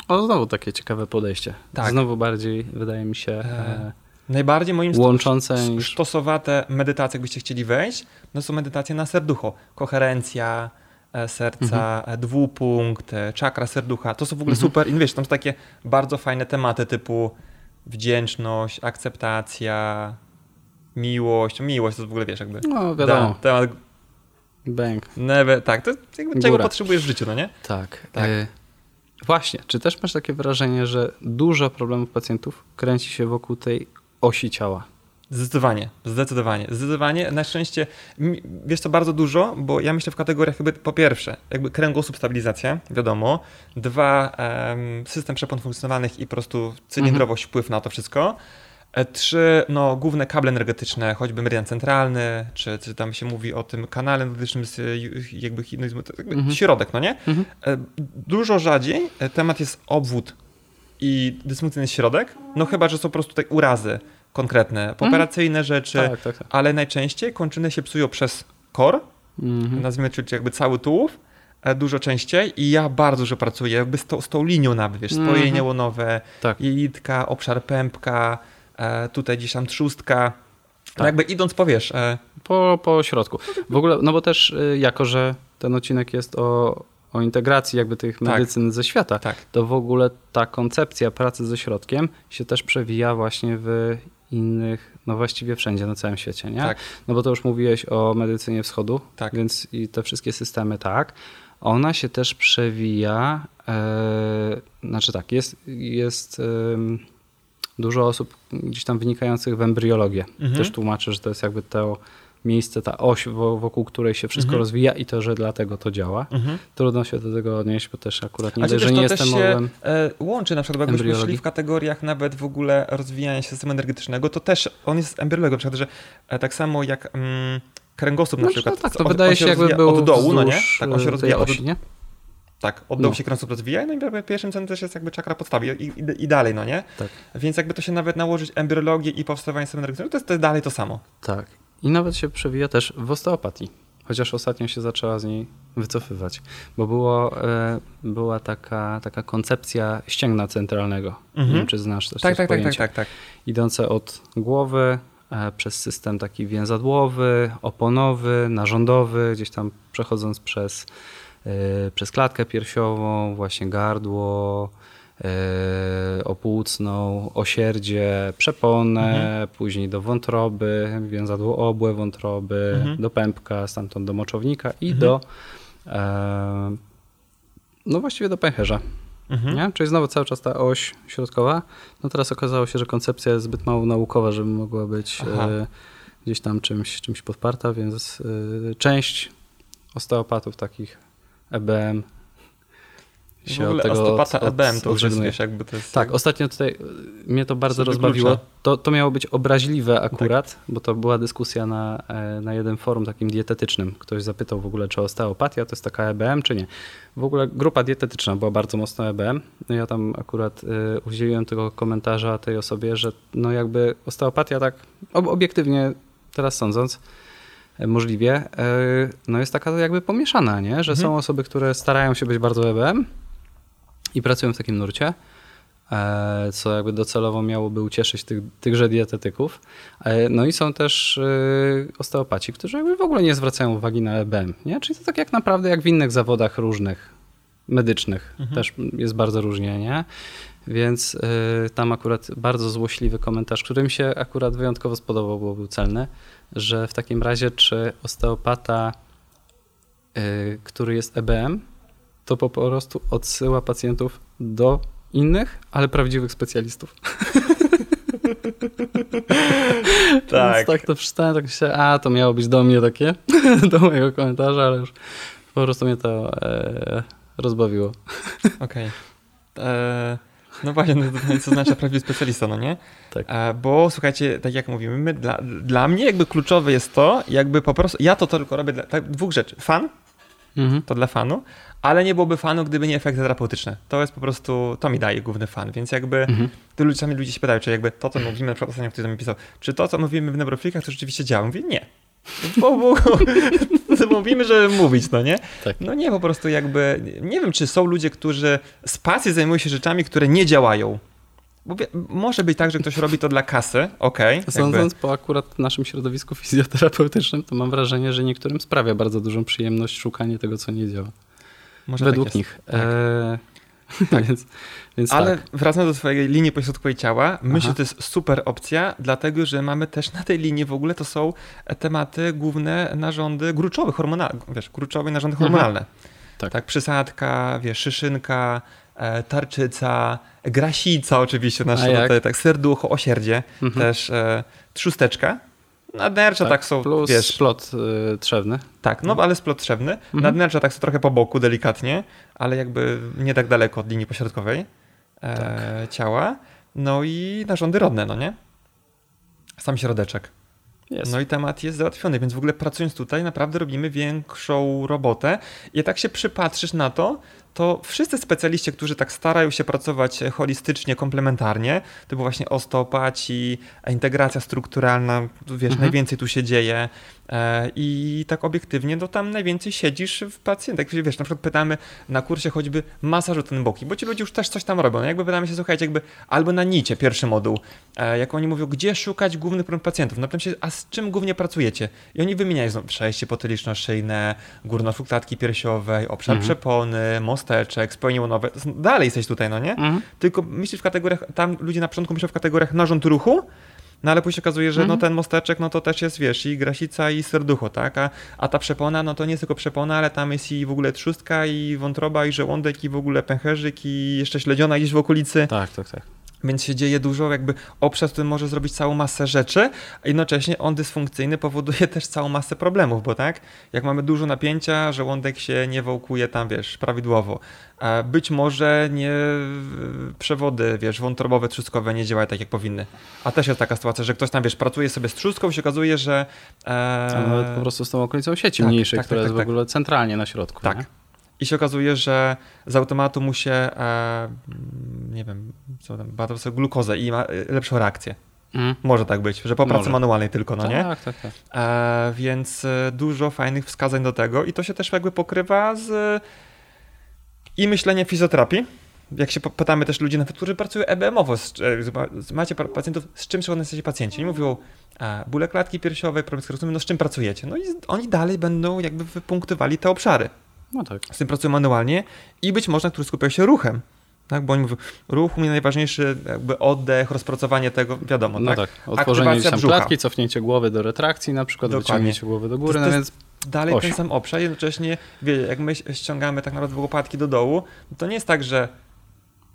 O, znowu takie ciekawe podejście. Tak. Znowu bardziej, wydaje mi się, E, e, Najbardziej moim łączące niż... sztosowate medytacje, jakbyście chcieli wejść, no są medytacje na serducho. Koherencja e, serca, e, dwupunkt, e, czakra serducha. To są w ogóle Mhm. super. I wiesz, tam są takie bardzo fajne tematy typu wdzięczność, akceptacja, miłość. Miłość to w ogóle, wiesz, jakby No, wiadomo, da, temat bank. never, tak, to jakby czego potrzebujesz w życiu, no nie? Tak. Tak. E, właśnie, czy też masz takie wrażenie, że dużo problemów pacjentów kręci się wokół tej osi ciała? Zdecydowanie, zdecydowanie, zdecydowanie. Na szczęście, wiesz co, bardzo dużo, bo ja myślę w kategoriach jakby po pierwsze, jakby kręgosłup stabilizacja, wiadomo. Dwa, em, system przepon funkcjonalnych i po prostu cylindrowość, wpływ na to wszystko. E, Trzy, no główne kable energetyczne, choćby meridian centralny, czy, czy tam się mówi o tym kanale energetycznym z jakby to jakby Mhm. środek, no nie? Mhm. E, Dużo rzadziej e, temat jest obwód i dysfunkcyjny środek, no chyba, że są po prostu tutaj urazy konkretne, pooperacyjne rzeczy, Tak, tak, tak. ale najczęściej kończyny się psują przez kor, Mhm. nazwijmy to jakby cały tułów, e, dużo częściej i ja bardzo dużo pracuję jakby z, tą- z tą linią nawet, wiesz, Mhm. spojenie łonowe, Tak. jelitka, obszar pępka, e, tutaj gdzieś tam trzustka, Tak. jakby idąc po, wiesz, e, Po, po środku. W ogóle, no bo też jako, że ten odcinek jest o, o integracji jakby tych Tak. medycyn ze świata, tak, to w ogóle ta koncepcja pracy ze środkiem się też przewija właśnie w innych, no właściwie wszędzie na całym świecie, nie? tak, No bo to już mówiłeś o medycynie wschodu, tak. więc i te wszystkie systemy tak. Ona się też przewija, e, znaczy tak, jest, jest dużo osób gdzieś tam wynikających w embryologię. Mhm. Też tłumaczy, że to jest jakby to miejsce, ta oś, wo- wokół której się wszystko Mhm. rozwija i to, że dlatego to działa. Mhm. Trudno się do tego odnieść, bo też akurat nie A czy dość, też że nie jestem się e, łączy, na przykład jakbyśmy szli w kategoriach nawet w ogóle rozwijania się systemu energetycznego, to też on jest embriologiem, na przykład, że e, tak samo jak mm, kręgosłup na No, przykład. no tak, to on- wydaje się jakby był od dołu, no nie? Tak, on się e, rozwija od, osi, nie? tak, od dołu No. się kręgosłup rozwija, no i pierwszym centrum też jest jakby czakra podstawy i, i, i dalej, no nie? Tak. Więc jakby to się nawet nałożyć embriologię i powstawanie systemu energetycznego, to jest, to jest dalej to samo. Tak. I nawet się przewija też w osteopatii. Chociaż ostatnio się zaczęła z niej wycofywać, bo było, e, była taka, taka koncepcja ścięgna centralnego. Nie Mhm. wiem, czy znasz też Tak, tak, tak, tak, pojęcie. tak, tak. Idące od głowy e, przez system taki więzadłowy, oponowy, narządowy, gdzieś tam przechodząc przez, e, przez klatkę piersiową, właśnie gardło, opłucną, osierdzie, przeponę, później do wątroby, więzadło obłe wątroby, Mhm. do pępka, stamtąd do moczownika i Mhm. do e, no właściwie do pęcherza. Mhm. Nie? Czyli znowu cały czas ta oś środkowa. No teraz okazało się, że koncepcja jest zbyt mało naukowa, żeby mogła być e, gdzieś tam czymś, czymś podparta, więc e, część osteopatów takich EBM W się ogóle od tego od, EBM to już wiesz, jakby to jest... Tak, ostatnio tutaj mnie to bardzo rozbawiło. To, to miało być obraźliwe akurat, Tak. bo to była dyskusja na, e, na jednym forum takim dietetycznym. Ktoś zapytał w ogóle, czy osteopatia to jest taka EBM, czy nie. W ogóle grupa dietetyczna była bardzo mocno EBM. No ja tam akurat e, udzieliłem tego komentarza tej osobie, że no jakby osteopatia tak ob- obiektywnie teraz sądząc, e, możliwie, no jest taka jakby pomieszana, nie? że Mhm. są osoby, które starają się być bardzo EBM i pracują w takim nurcie, e, co jakby docelowo miałoby ucieszyć tych, tychże dietetyków. E, No i są też e, osteopaci, którzy jakby w ogóle nie zwracają uwagi na EBM, nie? Czyli to tak jak naprawdę jak w innych zawodach różnych, medycznych, Mhm. też jest bardzo różnie, nie? Więc tam akurat bardzo złośliwy komentarz, który mi się akurat wyjątkowo spodobał, bo był celny, że w takim razie czy osteopata, który jest EBM, to po prostu odsyła pacjentów do innych, ale prawdziwych specjalistów. Tak. Więc tak to przeczytałem, tak myślałem, a to miało być do mnie takie, do mojego komentarza, ale już po prostu mnie to e, rozbawiło. Okej. E, No właśnie, no, to co znaczy prawdziwy specjalista, no nie? Tak. E, Bo słuchajcie, tak jak mówimy, my, dla, dla mnie jakby kluczowe jest to, jakby po prostu, ja to tylko robię dla tak, dwóch rzeczy. Fan, Mhm. to dla fanu, ale nie byłoby fanu, gdyby nie efekty terapeutyczne. To jest po prostu, to mi daje główny fan, więc jakby Mhm. tylu czasami ludzie się pytają, czy jakby to, co mówimy, na przykład ostatnio ktoś mi pisał, czy to, co mówimy w neuroflikach, to rzeczywiście działa? Mówię, nie. Bo, bo, Mówimy, żeby mówić, no nie? Tak. No nie, po prostu jakby, nie wiem, czy są ludzie, którzy z pasji zajmują się rzeczami, które nie działają. Może być tak, że ktoś robi to dla kasy, okej. Okay, Sądząc po akurat naszym środowisku fizjoterapeutycznym, to mam wrażenie, że niektórym sprawia bardzo dużą przyjemność szukanie tego, co nie działa. Może Według tak nich. Tak. E... Tak. więc, więc Ale tak. wracając do swojej linii pośrodkowej ciała, myślę, że to jest super opcja, dlatego że mamy też na tej linii w ogóle to są tematy główne narządy gruczowe, hormonalne, wiesz, gruczowe narządy hormonalne. Tak. tak, przysadka, wiesz, szyszynka, tarczyca, grasica oczywiście, nasze tutaj, tak, serducho, osierdzie, mhm. też e, trzusteczka, Nadnercza tak, tak są, plus wiesz... splot y, trzewny. Tak, no ale splot trzewny. Mhm. Nadnercza tak są trochę po boku, delikatnie, ale jakby nie tak daleko od linii pośrodkowej e, tak. ciała. No i narządy rodne, no nie? Sam środeczek. Jest. No i temat jest załatwiony, więc w ogóle pracując tutaj naprawdę robimy większą robotę. I tak się przypatrzysz na to, to wszyscy specjaliści, którzy tak starają się pracować holistycznie, komplementarnie, było właśnie osteopaci, integracja strukturalna, wiesz, mhm. najwięcej tu się dzieje e, i tak obiektywnie, no tam najwięcej siedzisz w pacjentach. Wiesz, na przykład pytamy na kursie choćby masażu ten boki, bo ci ludzie już też coś tam robią. No jakby pytamy się, słuchajcie, jakby albo na nicie, pierwszy moduł, e, jak oni mówią, gdzie szukać głównych problemów pacjentów? No się, a z czym głównie pracujecie? I oni wymieniają znowu przejście potyliczno-szyjne, górnofuktatki piersiowej, obszar mhm. przepony, most mosteczek, spełniło nowe. Dalej jesteś tutaj, no nie? Mhm. Tylko myślisz w kategoriach, tam ludzie na początku myślą w kategoriach narząd ruchu, no ale później się okazuje, że no mhm. no ten mosteczek, no to też jest, wiesz, i grasica, i serducho, tak? A, a ta przepona, no to nie jest tylko przepona, ale tam jest i w ogóle trzustka, i wątroba, i żołądek, i w ogóle pęcherzyk, i jeszcze śledziona gdzieś w okolicy. Tak, tak, tak więc się dzieje dużo, jakby obszar, który może zrobić całą masę rzeczy, a jednocześnie on dysfunkcyjny powoduje też całą masę problemów, bo tak, jak mamy dużo napięcia, żołądek się nie wołkuje tam, wiesz, prawidłowo. Być może nie przewody, wiesz, wątrobowe, trzustkowe nie działają tak, jak powinny. A też jest taka sytuacja, że ktoś tam, wiesz, pracuje sobie z trzustką i się okazuje, że... E... Nawet po prostu z tą okolicą sieci tak, mniejszej, tak, która tak, jest w tak, ogóle centralnie na środku. Tak. Nie? I się okazuje, że z automatu mu się, e, nie wiem, co tam, bada sobie glukozę i ma e, lepszą reakcję. Mm. Może tak być, że po pracy Może. manualnej tylko, no tak, nie? Tak, tak, tak. E, więc e, dużo fajnych wskazań do tego i to się też jakby pokrywa z i myślenie fizjoterapii. Jak się pytamy też ludzi, nawet, którzy pracują EBM-owo, z, z, macie pacjentów, z czym są jesteście pacjenci? Nie mówią e, bóle klatki piersiowej, problem z no z czym pracujecie? No i oni dalej będą jakby wypunktowali te obszary. No tak. Z tym pracują manualnie i być może, którzy skupiają się ruchem. Tak, bo oni mówią, ruch u mnie najważniejszy, jakby oddech, rozpracowanie tego, wiadomo, no tak? tak. Otworzenie tam klatki, cofnięcie głowy do retrakcji na przykład, Dokładnie. wyciągnięcie głowy do góry, to, no więc dalej ten sam obszar, jednocześnie, wie, jak my ściągamy tak naprawdę łopatki do dołu, to nie jest tak, że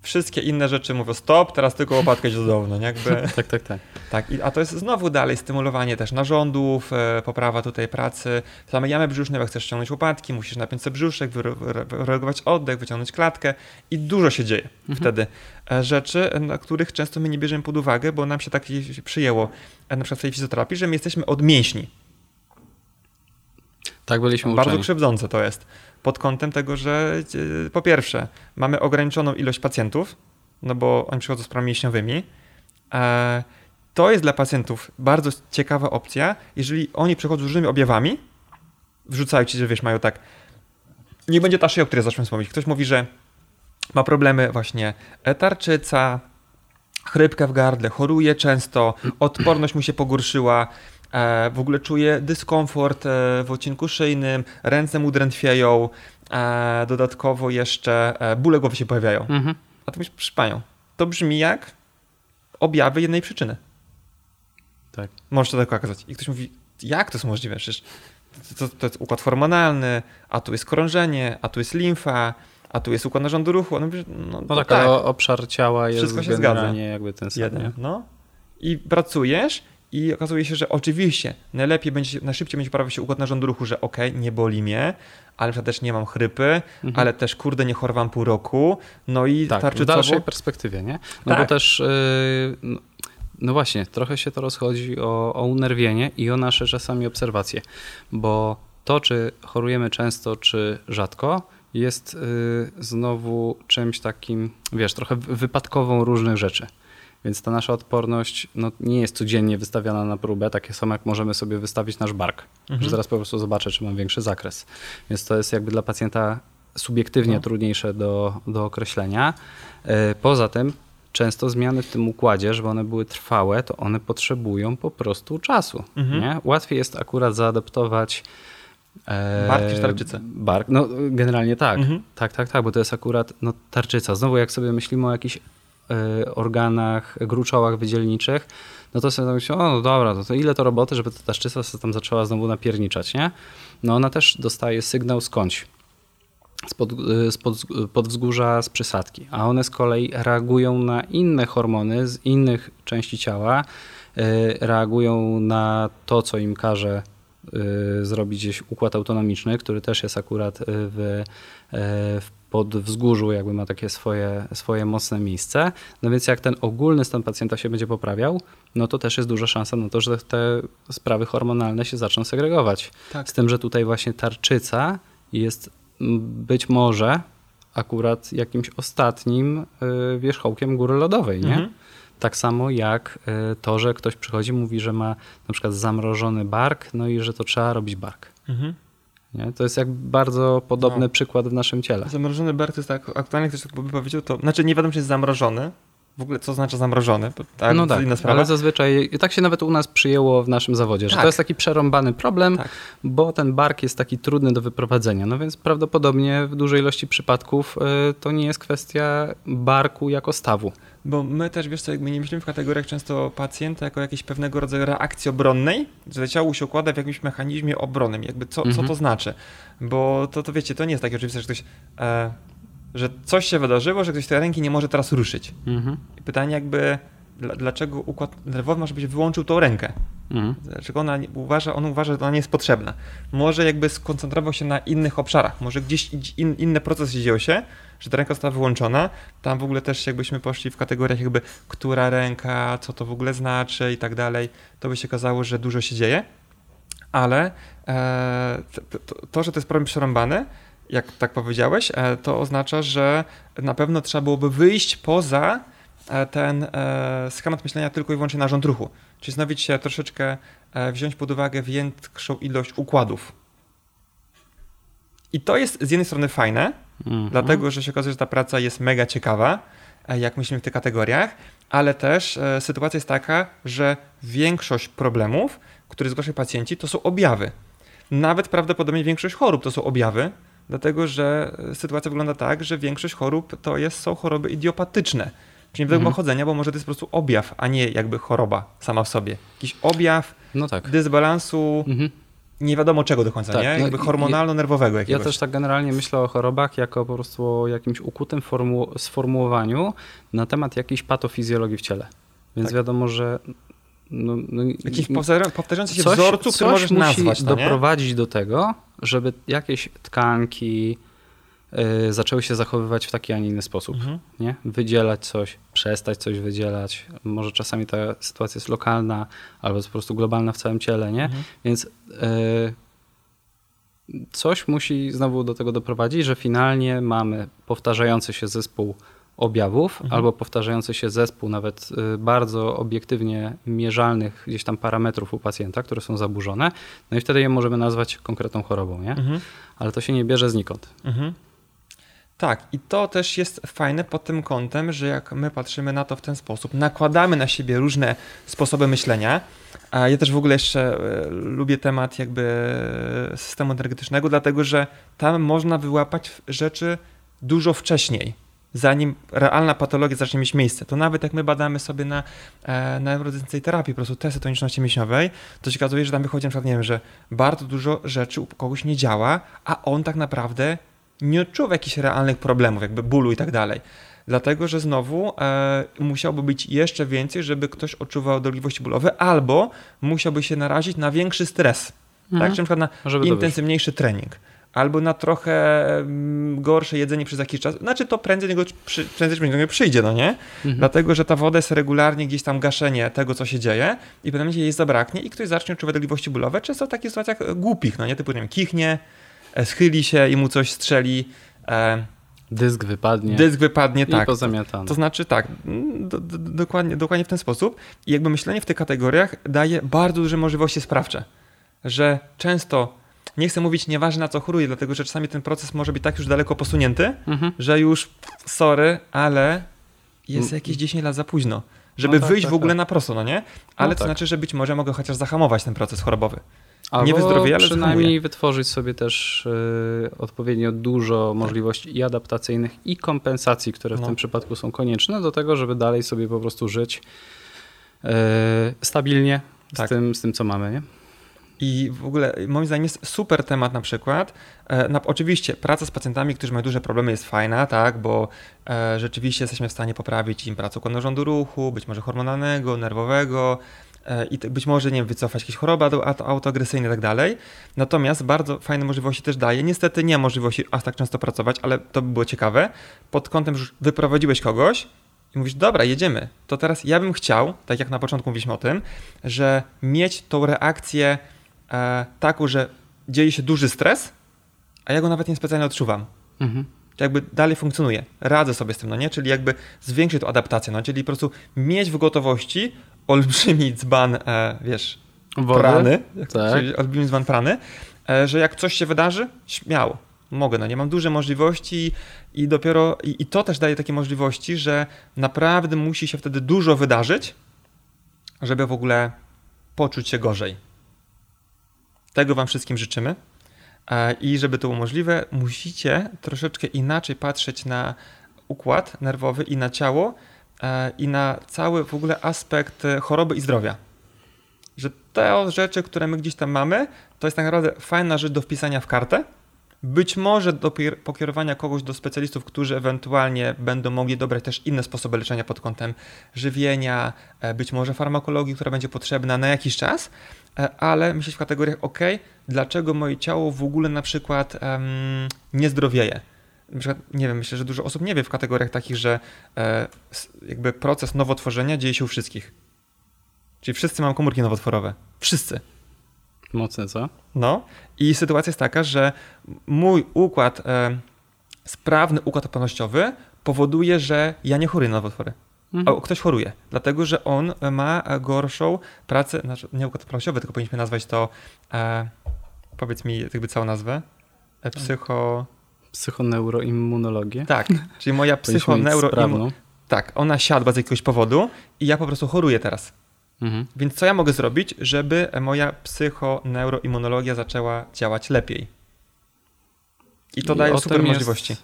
wszystkie inne rzeczy mówią stop, teraz tylko łopatkę no nie? Jakby... tak, tak, tak. tak a to jest znowu dalej stymulowanie też narządów, e, poprawa tutaj pracy. Same jamy brzuszne, jak chcesz ściągnąć łopatki, musisz napiąć sobie brzuszek, wyreagować oddech, wyciągnąć klatkę i dużo się dzieje mhm. wtedy. E, rzeczy, na których często my nie bierzemy pod uwagę, bo nam się tak przyjęło e, na przykład w tej fizjoterapii, że my jesteśmy od mięśni. Tak byliśmy Bardzo uczeni. krzywdzące to jest pod kątem tego, że e, po pierwsze mamy ograniczoną ilość pacjentów, no bo oni przychodzą z sprawami mięśniowymi. E, to jest dla pacjentów bardzo ciekawa opcja, jeżeli oni przychodzą z różnymi objawami, wrzucają ci, że wiesz, mają tak, nie będzie ta szyja, o której zacząłem mówić. Ktoś mówi, że ma problemy właśnie tarczyca, chrypkę w gardle, choruje często, odporność mu się pogorszyła, w ogóle czuje dyskomfort e, w odcinku szyjnym, ręce mu drętwieją, e, dodatkowo jeszcze bóle głowy się pojawiają. Mhm. A to myślisz, proszę to brzmi jak objawy jednej przyczyny. Tak. Może to tak okazać. I ktoś mówi, jak to jest możliwe? Przecież to, to, jest układ hormonalny, a tu jest krążenie, a tu jest limfa, a tu jest układ narządu ruchu. No, no, no tak, tak, ale obszar ciała jest Wszystko się zgadza. jakby ten sam. Jeden, no. I pracujesz i okazuje się, że oczywiście najlepiej będzie, najszybciej będzie poprawił się układ narządu ruchu, że ok, nie boli mnie, ale też nie mam chrypy, mhm. ale też kurde nie chorowam pół roku, no i tak, tarczycowo... w dalszej perspektywie, nie? No tak. bo też... Yy, no właśnie, trochę się to rozchodzi o, o unerwienie i o nasze czasami obserwacje, bo to, czy chorujemy często, czy rzadko, jest yy, znowu czymś takim, wiesz, trochę wypadkową różnych rzeczy. Więc ta nasza odporność no, nie jest codziennie wystawiana na próbę, takie samo jak możemy sobie wystawić nasz bark, mhm. że zaraz po prostu zobaczę, czy mam większy zakres. Więc to jest jakby dla pacjenta subiektywnie no. trudniejsze do, do określenia. E, poza tym często zmiany w tym układzie, żeby one były trwałe, to one potrzebują po prostu czasu. Mhm. Nie? Łatwiej jest akurat zaadaptować e, Bark czy tarczycę? Bark, no generalnie tak. Mhm. Tak, tak, tak, bo to jest akurat no, tarczyca. Znowu jak sobie myślimy o jakichś organach, gruczołach wydzielniczych, no to sobie myślę, o no dobra, to, to ile to roboty, żeby ta tarczyca sobie tam zaczęła znowu napierniczać, nie? No ona też dostaje sygnał skądś spod, y, spod, pod wzgórza z przysadki, a one z kolei reagują na inne hormony z innych części ciała, y, reagują na to, co im każe y, zrobić gdzieś układ autonomiczny, który też jest akurat w, w podwzgórzu, jakby ma takie swoje, swoje mocne miejsce. No więc jak ten ogólny stan pacjenta się będzie poprawiał, no to też jest duża szansa na to, że te sprawy hormonalne się zaczną segregować. Tak. Z tym, że tutaj właśnie tarczyca jest być może akurat jakimś ostatnim y, wierzchołkiem góry lodowej, nie? Mhm. Tak samo jak y, to, że ktoś przychodzi, mówi, że ma na przykład zamrożony bark, no i że to trzeba robić bark. Mhm. Nie? To jest jak bardzo podobny no. przykład w naszym ciele. Zamrożony bark to jest tak, aktualnie ktoś tak by powiedział, to znaczy nie wiadomo, czy jest zamrożony, w ogóle co znaczy zamrożony. Tak, no tak, ale zazwyczaj tak się nawet u nas przyjęło w naszym zawodzie, że tak. to jest taki przerąbany problem, tak. bo ten bark jest taki trudny do wyprowadzenia. No więc prawdopodobnie w dużej ilości przypadków y, to nie jest kwestia barku jako stawu. Bo my też, wiesz co, jakby nie myślimy w kategoriach często pacjenta jako jakiejś pewnego rodzaju reakcji obronnej, że ciało się układa w jakimś mechanizmie obronnym. Jakby co, mhm. co to znaczy? Bo to, to wiecie, to nie jest takie oczywiste, że ktoś... E, że coś się wydarzyło, że ktoś tej ręki nie może teraz ruszyć. Mhm. pytanie jakby, dlaczego układ nerwowy może być wyłączył tą rękę? Mhm. Dlaczego ona uważa, on uważa, że ona nie jest potrzebna? Może jakby skoncentrował się na innych obszarach, może gdzieś in, inne procesy dzieją się, że ta ręka została wyłączona. Tam w ogóle też jakbyśmy poszli w kategoriach jakby, która ręka, co to w ogóle znaczy i tak dalej, to by się okazało, że dużo się dzieje, ale e, to, to, że to jest problem przerąbany, jak tak powiedziałeś, e, to oznacza, że na pewno trzeba byłoby wyjść poza ten e, schemat myślenia tylko i wyłącznie narząd ruchu. Czyli znowić się troszeczkę, wziąć pod uwagę większą ilość układów. I to jest z jednej strony fajne, mm -hmm. dlatego że się okazuje, że ta praca jest mega ciekawa, jak myślimy w tych kategoriach, ale też sytuacja jest taka, że większość problemów, które zgłaszają pacjenci, to są objawy. Nawet prawdopodobnie większość chorób to są objawy, dlatego że sytuacja wygląda tak, że większość chorób to jest, są choroby idiopatyczne. Czyli nie mhm. chodzenia, bo może to jest po prostu objaw, a nie jakby choroba sama w sobie. Jakiś objaw no tak. dysbalansu, mhm. nie wiadomo czego do końca, tak, nie? No jakby hormonalno-nerwowego jakiegoś. Ja też tak generalnie myślę o chorobach jako po prostu o jakimś ukutym sformułowaniu na temat jakiejś patofizjologii w ciele. Więc tak. wiadomo, że no, no, Jakiś powtarzający się coś, wzorców, który możesz musi nazwać. No, doprowadzić do tego, żeby jakieś tkanki zaczęły się zachowywać w taki, a nie inny sposób. Mhm. Nie? Wydzielać coś, przestać coś wydzielać. Może czasami ta sytuacja jest lokalna, albo jest po prostu globalna w całym ciele. Nie? Mhm. Więc y, coś musi znowu do tego doprowadzić, że finalnie mamy powtarzający się zespół objawów mhm. albo powtarzający się zespół nawet y, bardzo obiektywnie mierzalnych gdzieś tam parametrów u pacjenta, które są zaburzone, no i wtedy je możemy nazwać konkretną chorobą, nie? Mhm. Ale to się nie bierze znikąd. Mhm. Tak, i to też jest fajne pod tym kątem, że jak my patrzymy na to w ten sposób, nakładamy na siebie różne sposoby myślenia. A ja też w ogóle jeszcze e, lubię temat jakby systemu energetycznego, dlatego że tam można wyłapać rzeczy dużo wcześniej zanim realna patologia zacznie mieć miejsce. To nawet jak my badamy sobie na, e, na terapii, po prostu testy toniczności mięśniowej, to się okazuje, że tam wychodzi na przykład, nie wiem, że bardzo dużo rzeczy u kogoś nie działa, a on tak naprawdę nie odczuwa jakichś realnych problemów, jakby bólu i tak dalej. Dlatego, że znowu e, musiałby być jeszcze więcej, żeby ktoś odczuwał dolegliwości bólowe, albo musiałby się narazić na większy stres. Tak? Mhm. Tak? Czy na przykład na intensywniejszy trening albo na trochę mm, gorsze jedzenie przez jakiś czas, znaczy to prędzej niego, przy, prędzej później przyjdzie, no nie? Mhm. Dlatego, że ta woda jest regularnie gdzieś tam gaszenie tego, co się dzieje i pewnie jej zabraknie i ktoś zacznie odczuwać dolegliwości bólowe, często w takich sytuacjach głupich, no nie? Typu, nie wiem, kichnie, e, schyli się i mu coś strzeli, e, Dysk wypadnie. Dysk wypadnie, i tak. pozamiatany. To znaczy tak, do, do, dokładnie, dokładnie w ten sposób. I jakby myślenie w tych kategoriach daje bardzo duże możliwości sprawcze, że często, nie chcę mówić nieważne na co choruję, dlatego że czasami ten proces może być tak już daleko posunięty, Mhm. że już sorry, ale jest Mm. jakieś 10 lat za późno, żeby No tak, wyjść tak, w ogóle tak. na prosto, no nie? Ale to tak. znaczy, że być może mogę chociaż zahamować ten proces chorobowy. Albo nie wyzdrowieję, ale przynajmniej wytworzyć sobie też y, odpowiednio dużo możliwości i adaptacyjnych, i kompensacji, które w No. tym przypadku są konieczne do tego, żeby dalej sobie po prostu żyć y, stabilnie Tak. z, tym, z tym, co mamy. Nie? I w ogóle moim zdaniem jest super temat na przykład. E, na, oczywiście praca z pacjentami, którzy mają duże problemy jest fajna, tak, bo e, rzeczywiście jesteśmy w stanie poprawić im pracę układu narządu ruchu, być może hormonalnego, nerwowego i t- być może, nie wiem, wycofać jakieś choroby auto- autoagresyjne i tak dalej. Natomiast bardzo fajne możliwości też daje. Niestety nie możliwości aż tak często pracować, ale to by było ciekawe. Pod kątem, że już wyprowadziłeś kogoś, i mówisz, dobra, jedziemy. To teraz ja bym chciał, tak jak na początku mówiliśmy o tym, że mieć tą reakcję e, taką, że dzieje się duży stres, a ja go nawet nie specjalnie odczuwam. Mhm. To jakby dalej funkcjonuje. Radzę sobie z tym, no nie? Czyli jakby zwiększyć tą adaptację, no czyli po prostu mieć w gotowości olbrzymi dzban, e, wiesz, Wody? prany, Tak. czyli olbrzymi dzban prany, e, że jak coś się wydarzy, śmiało, mogę, no nie mam duże możliwości i dopiero, i, i to też daje takie możliwości, że naprawdę musi się wtedy dużo wydarzyć, żeby w ogóle poczuć się gorzej. Tego Wam wszystkim życzymy. E, I żeby to było możliwe, musicie troszeczkę inaczej patrzeć na układ nerwowy i na ciało i na cały w ogóle aspekt e, choroby i zdrowia. Że te rzeczy, które my gdzieś tam mamy, to jest tak naprawdę fajna rzecz do wpisania w kartę. Być może do pokierowania kogoś do specjalistów, którzy ewentualnie będą mogli dobrać też inne sposoby leczenia pod kątem żywienia, e, być może farmakologii, która będzie potrzebna na jakiś czas, e, ale myśleć w kategoriach, ok, dlaczego moje ciało w ogóle na przykład em, nie zdrowieje. Na przykład, nie wiem, myślę, że dużo osób nie wie w kategoriach takich, że e, jakby proces nowotworzenia dzieje się u wszystkich. Czyli wszyscy mamy komórki nowotworowe. Wszyscy. Mocne, co? No i sytuacja jest taka, że mój układ, e, sprawny układ odpornościowy powoduje, że ja nie choruję na nowotwory, Mhm. a ktoś choruje, dlatego że on ma gorszą pracę, znaczy nie układ odpornościowy, tylko powinniśmy nazwać to, e, powiedz mi jakby całą nazwę, psycho... Psychoneuroimmunologię. Tak, czyli moja Powinniśmy mieć psychoneuro... sprawną. Tak, ona siadła z jakiegoś powodu i ja po prostu choruję teraz. Mhm. Więc co ja mogę zrobić, żeby moja psychoneuroimmunologia zaczęła działać lepiej? I to I daje super możliwości.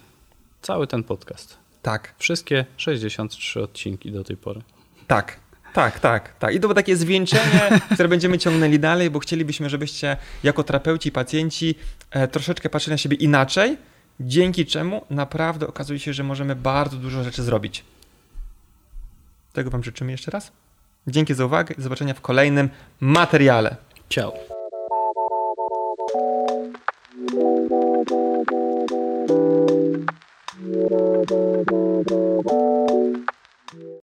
Cały ten podcast. Tak, Wszystkie 63 odcinki do tej pory. tak, tak, tak, tak. I to było takie zwieńczenie, które będziemy ciągnęli dalej, bo chcielibyśmy, żebyście jako terapeuci i pacjenci e, troszeczkę patrzyli na siebie inaczej, dzięki czemu naprawdę okazuje się, że możemy bardzo dużo rzeczy zrobić. Tego Wam życzymy jeszcze raz. Dzięki za uwagę i do zobaczenia w kolejnym materiale. Ciao.